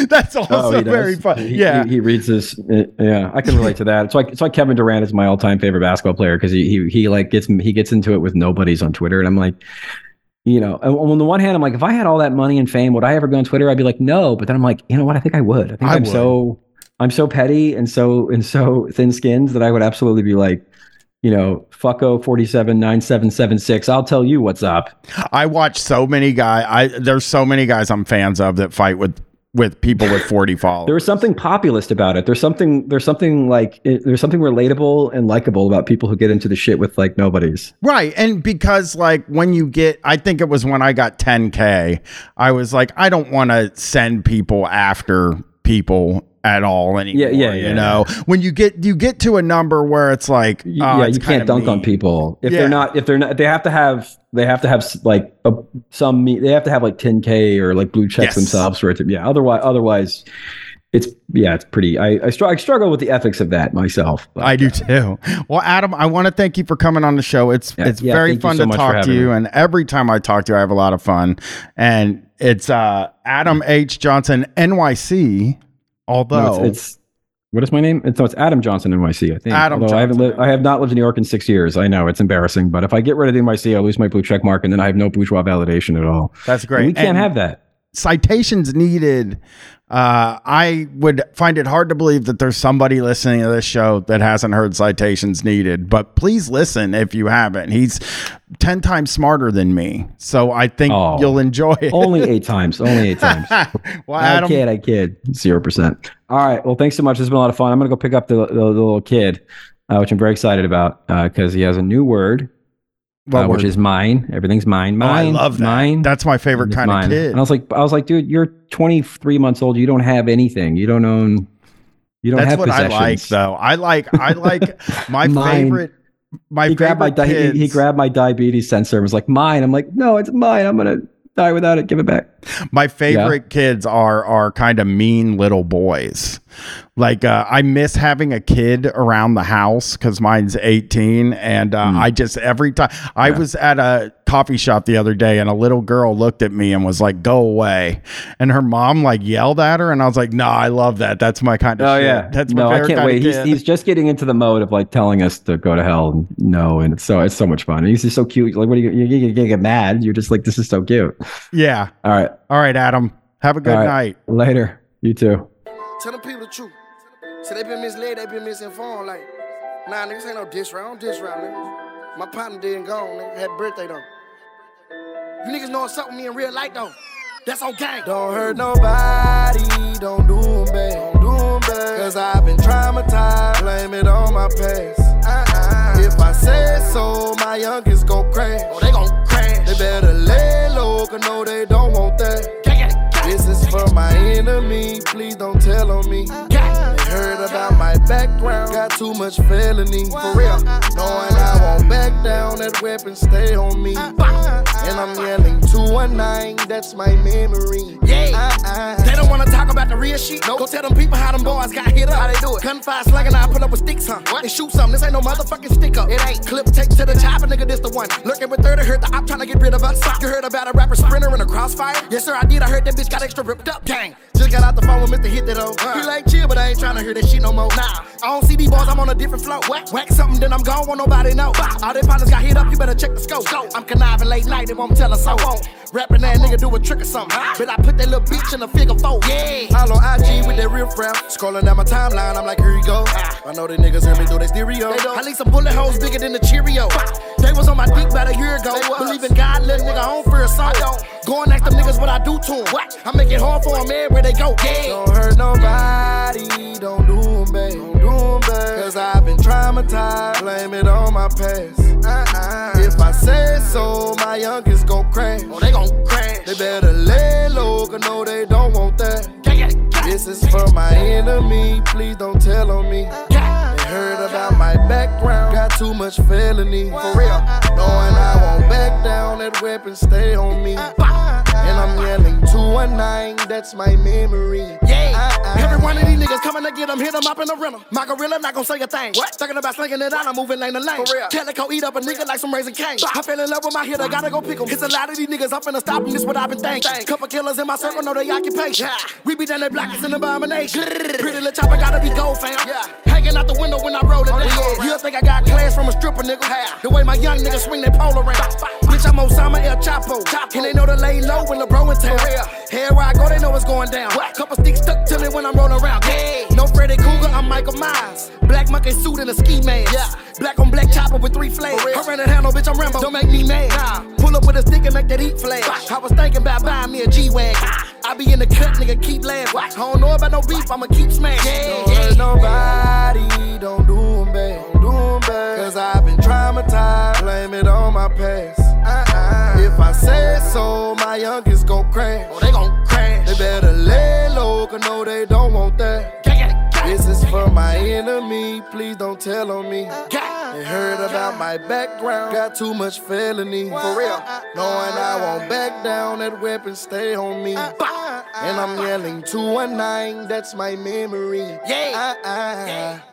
that's oh, also Oh, very does. fun. He, yeah. he, he reads this. Yeah, I can relate to that. It's like it's like Kevin Durant is my all-time favorite basketball player because he, he he like gets he gets into it with nobodies on Twitter, and I'm like, you know, on the one hand, I'm like, if I had all that money and fame, would I ever go on Twitter? I'd be like, no. But then I'm like, you know what? I think I would. I think I am so I'm so petty and so and so thin-skinned that I would absolutely be like, you know, fucko oh, forty seven nine seven seven six. I'll tell you what's up. I watch so many guys. I there's so many guys I'm fans of that fight with with people with 40 followers. There was something populist about it. There's something. There's something like it, there's something relatable and likable about people who get into the shit with like nobodies. Right. And because like when you get I think it was when I got 10k, I was like I don't want to send people after people at all anymore. yeah, You yeah. know, when you get you get to a number where it's like, oh, yeah, it's you can't dunk on people if Yeah. they're not. If they're not, they have to have. They have to have like a, some. me- They have to have like 10k or like blue checks Yes. themselves for it to. Yeah. Otherwise, otherwise, it's yeah, it's pretty. I I, str- I struggle with the ethics of that myself. but, I do too. Well, Adam, I want to thank you for coming on the show. It's Yeah, it's yeah, very fun so to talk to you, me. and every time I talk to you, I have a lot of fun. And it's uh, Adam H Johnson NYC. Although no, it's, it's what is my name? It's no, it's Adam Johnson NYC. I think. Adam Although I haven't Johnson. lived. I have not lived in New York in six years. I know it's embarrassing, but if I get rid of the NYC, I lose my blue check mark, and then I have no bourgeois validation at all. that's And great. we can't And- have that. Citations needed. Uh, I would find it hard to believe that there's somebody listening to this show that hasn't heard citations needed, but please listen if you haven't. He's 10 times smarter than me. So I think Oh. you'll enjoy it. Only eight times. Only eight times. well, I Adam, kid. I kid. Zero percent. All right. Well, thanks so much. It's been a lot of fun. I'm gonna go pick up the the, the little kid, uh, which I'm very excited about because he has a new word, uh, which is mine. Everything's mine. Oh, I Mine. love that. Mine. That's my favorite kind mine. of kid. And I was like, I was like, dude, you're 23 months old. You don't have anything. You don't own. You don't That's have what. I like, though. I like, I like my Mine. favorite. My He grabbed my di- he, he grabbed my diabetes sensor and was like, mine. I'm like, no, it's mine. I'm gonna die without it. Give it back. My favorite kids are are kind of mean little boys. Like uh, I miss having a kid around the house because mine's 18, and uh, I just every time I. Yeah. was at a coffee shop the other day, and a little girl looked at me and was like, "Go away," and her mom like yelled at her, and I was like, "No, I love that. That's my kind of Oh shit. yeah, that's my no, I can't kind wait. He's he's just getting into the mode of like telling us to go to hell. And no, and it's so it's so much fun. And he's just so cute. Like, what do you you, you, you get mad? You're just like, this is so cute. yeah. All right, All right, Adam. Have a good All right. night. later. You too. Tell them people the truth. So they been misled, they been misinformed. Like, nah, niggas ain't no diss round, diss round, niggas. My partner dead and gone, nigga. Had birthday though. You niggas know what's up with me in real life though. That's on gang. Don't hurt nobody, don't do 'em bad. Don't do 'em bad. Cause I've been traumatized, blame it on my past. Uh-uh. If I say so, my youngest gon' crash. Oh, they gon' crash. They better lay low, cause no, they don't want that. This is for my enemy, please don't tell on me. They heard about my background, got too much felony. For real, knowing I won't back down, that weapon stay on me. Uh-uh. And I'm yelling 219, that's my memory. Yeah, uh-uh. they don't wanna talk about the real shit. Go tell them people how them boys got hit up. How they do it? Gunfire slugging, I pull up with sticks, huh? What? And shoot something, this ain't no motherfucking stick up. It ain't clip take to the chopper, nigga, this the one. Lurking with 30, heard the op trying to get rid of us. You heard about a rapper sprinter in a crossfire? Yes, sir, I did. I heard that bitch got extra ripped up. Gang, just got out the phone with Mr. Hit that though. He uh. like chill, but I ain't trying to hear that shit no more. Nah, I don't see these boys, I'm on a different flow. Whack, whack something, then I'm gone, won't nobody know. All their partners got hit up, you better check the scope. I'm conniving late night, they won't tell us I won't. Rapping that nigga do a trick or something. But I put that little bitch in a figure four. Yeah. All on IG with that real rap. Scrolling down my timeline, I'm like, here you go. I know the niggas hear me through their stereo. I leave some bullet holes bigger than the Cheerio. They was on my dick about a year ago. Believe in God, little nigga, I don't fear a soul. Going ask them niggas what I do to them. I make it hard for them everywhere they go. Yeah. Don't hurt nobody, don't do do 'em bad. Don't do 'em bad. Cause I've been traumatized, blame it on my past. Uh-uh. If I say so, my youngest gon' crash. Oh, they gon' crash. They better lay low, cause no, they don't want that. This is for my enemy, please don't tell on me. Uh-uh. Heard about my background, got too much felony. For real, knowing I won't back down, that weapon stay on me. And I'm yelling 219, that's my memory. Yeah. Every one of these niggas coming to get them, hit them up in the rental. My gorilla not gonna say a thing. What? Talking about slinging it out, I'm moving lane to lane. For real. Calico eat up a nigga like some raisin cane. I fell in love with my hitter, gotta go pick 'em. It's a lot of these niggas, I'm finna stop 'em, this what I've been thinking. Couple killers in my circle, know they occupation. We be down there black, it's an abomination. Pretty little chopper, gotta be gold, fam. Yeah. Hanging out the window when I roll it down. You think I got class from a stripper, nigga? The way my young niggas swing their pole around. Bitch, I'm Osama El Chapo. And they know to lay low when the bro in town. Here where I go, they know it's going down. Couple sticks stuck to me when I'm rolling around. No Freddy Krueger, I'm Michael Myers. Black monkey suit and a ski mask. Yeah. Black on black chopper with three flames. I ran a handle, bitch, I'm Rambo. Don't make me mad. Pull up with a stick and make that eat flag. I was thinking about buying me a G-Wagon. I be in the cut, nigga, keep laughing. I don't know about no beef, I'ma keep smashing. Don't hurt nobody, don't do 'em bad. Don't do 'em bad. Cause I've been traumatized, blame it on my past. Uh-uh. If I say so, my youngest gon' crash. Oh, they gon' crash. They better lay cause no, they don't want that. This is for my enemy, please don't tell on me. They heard about my background, got too much felony. For real, knowing I won't back down, that weapon stay on me. And I'm yelling 219, that's my memory. Yeah. Ah, ah, ah.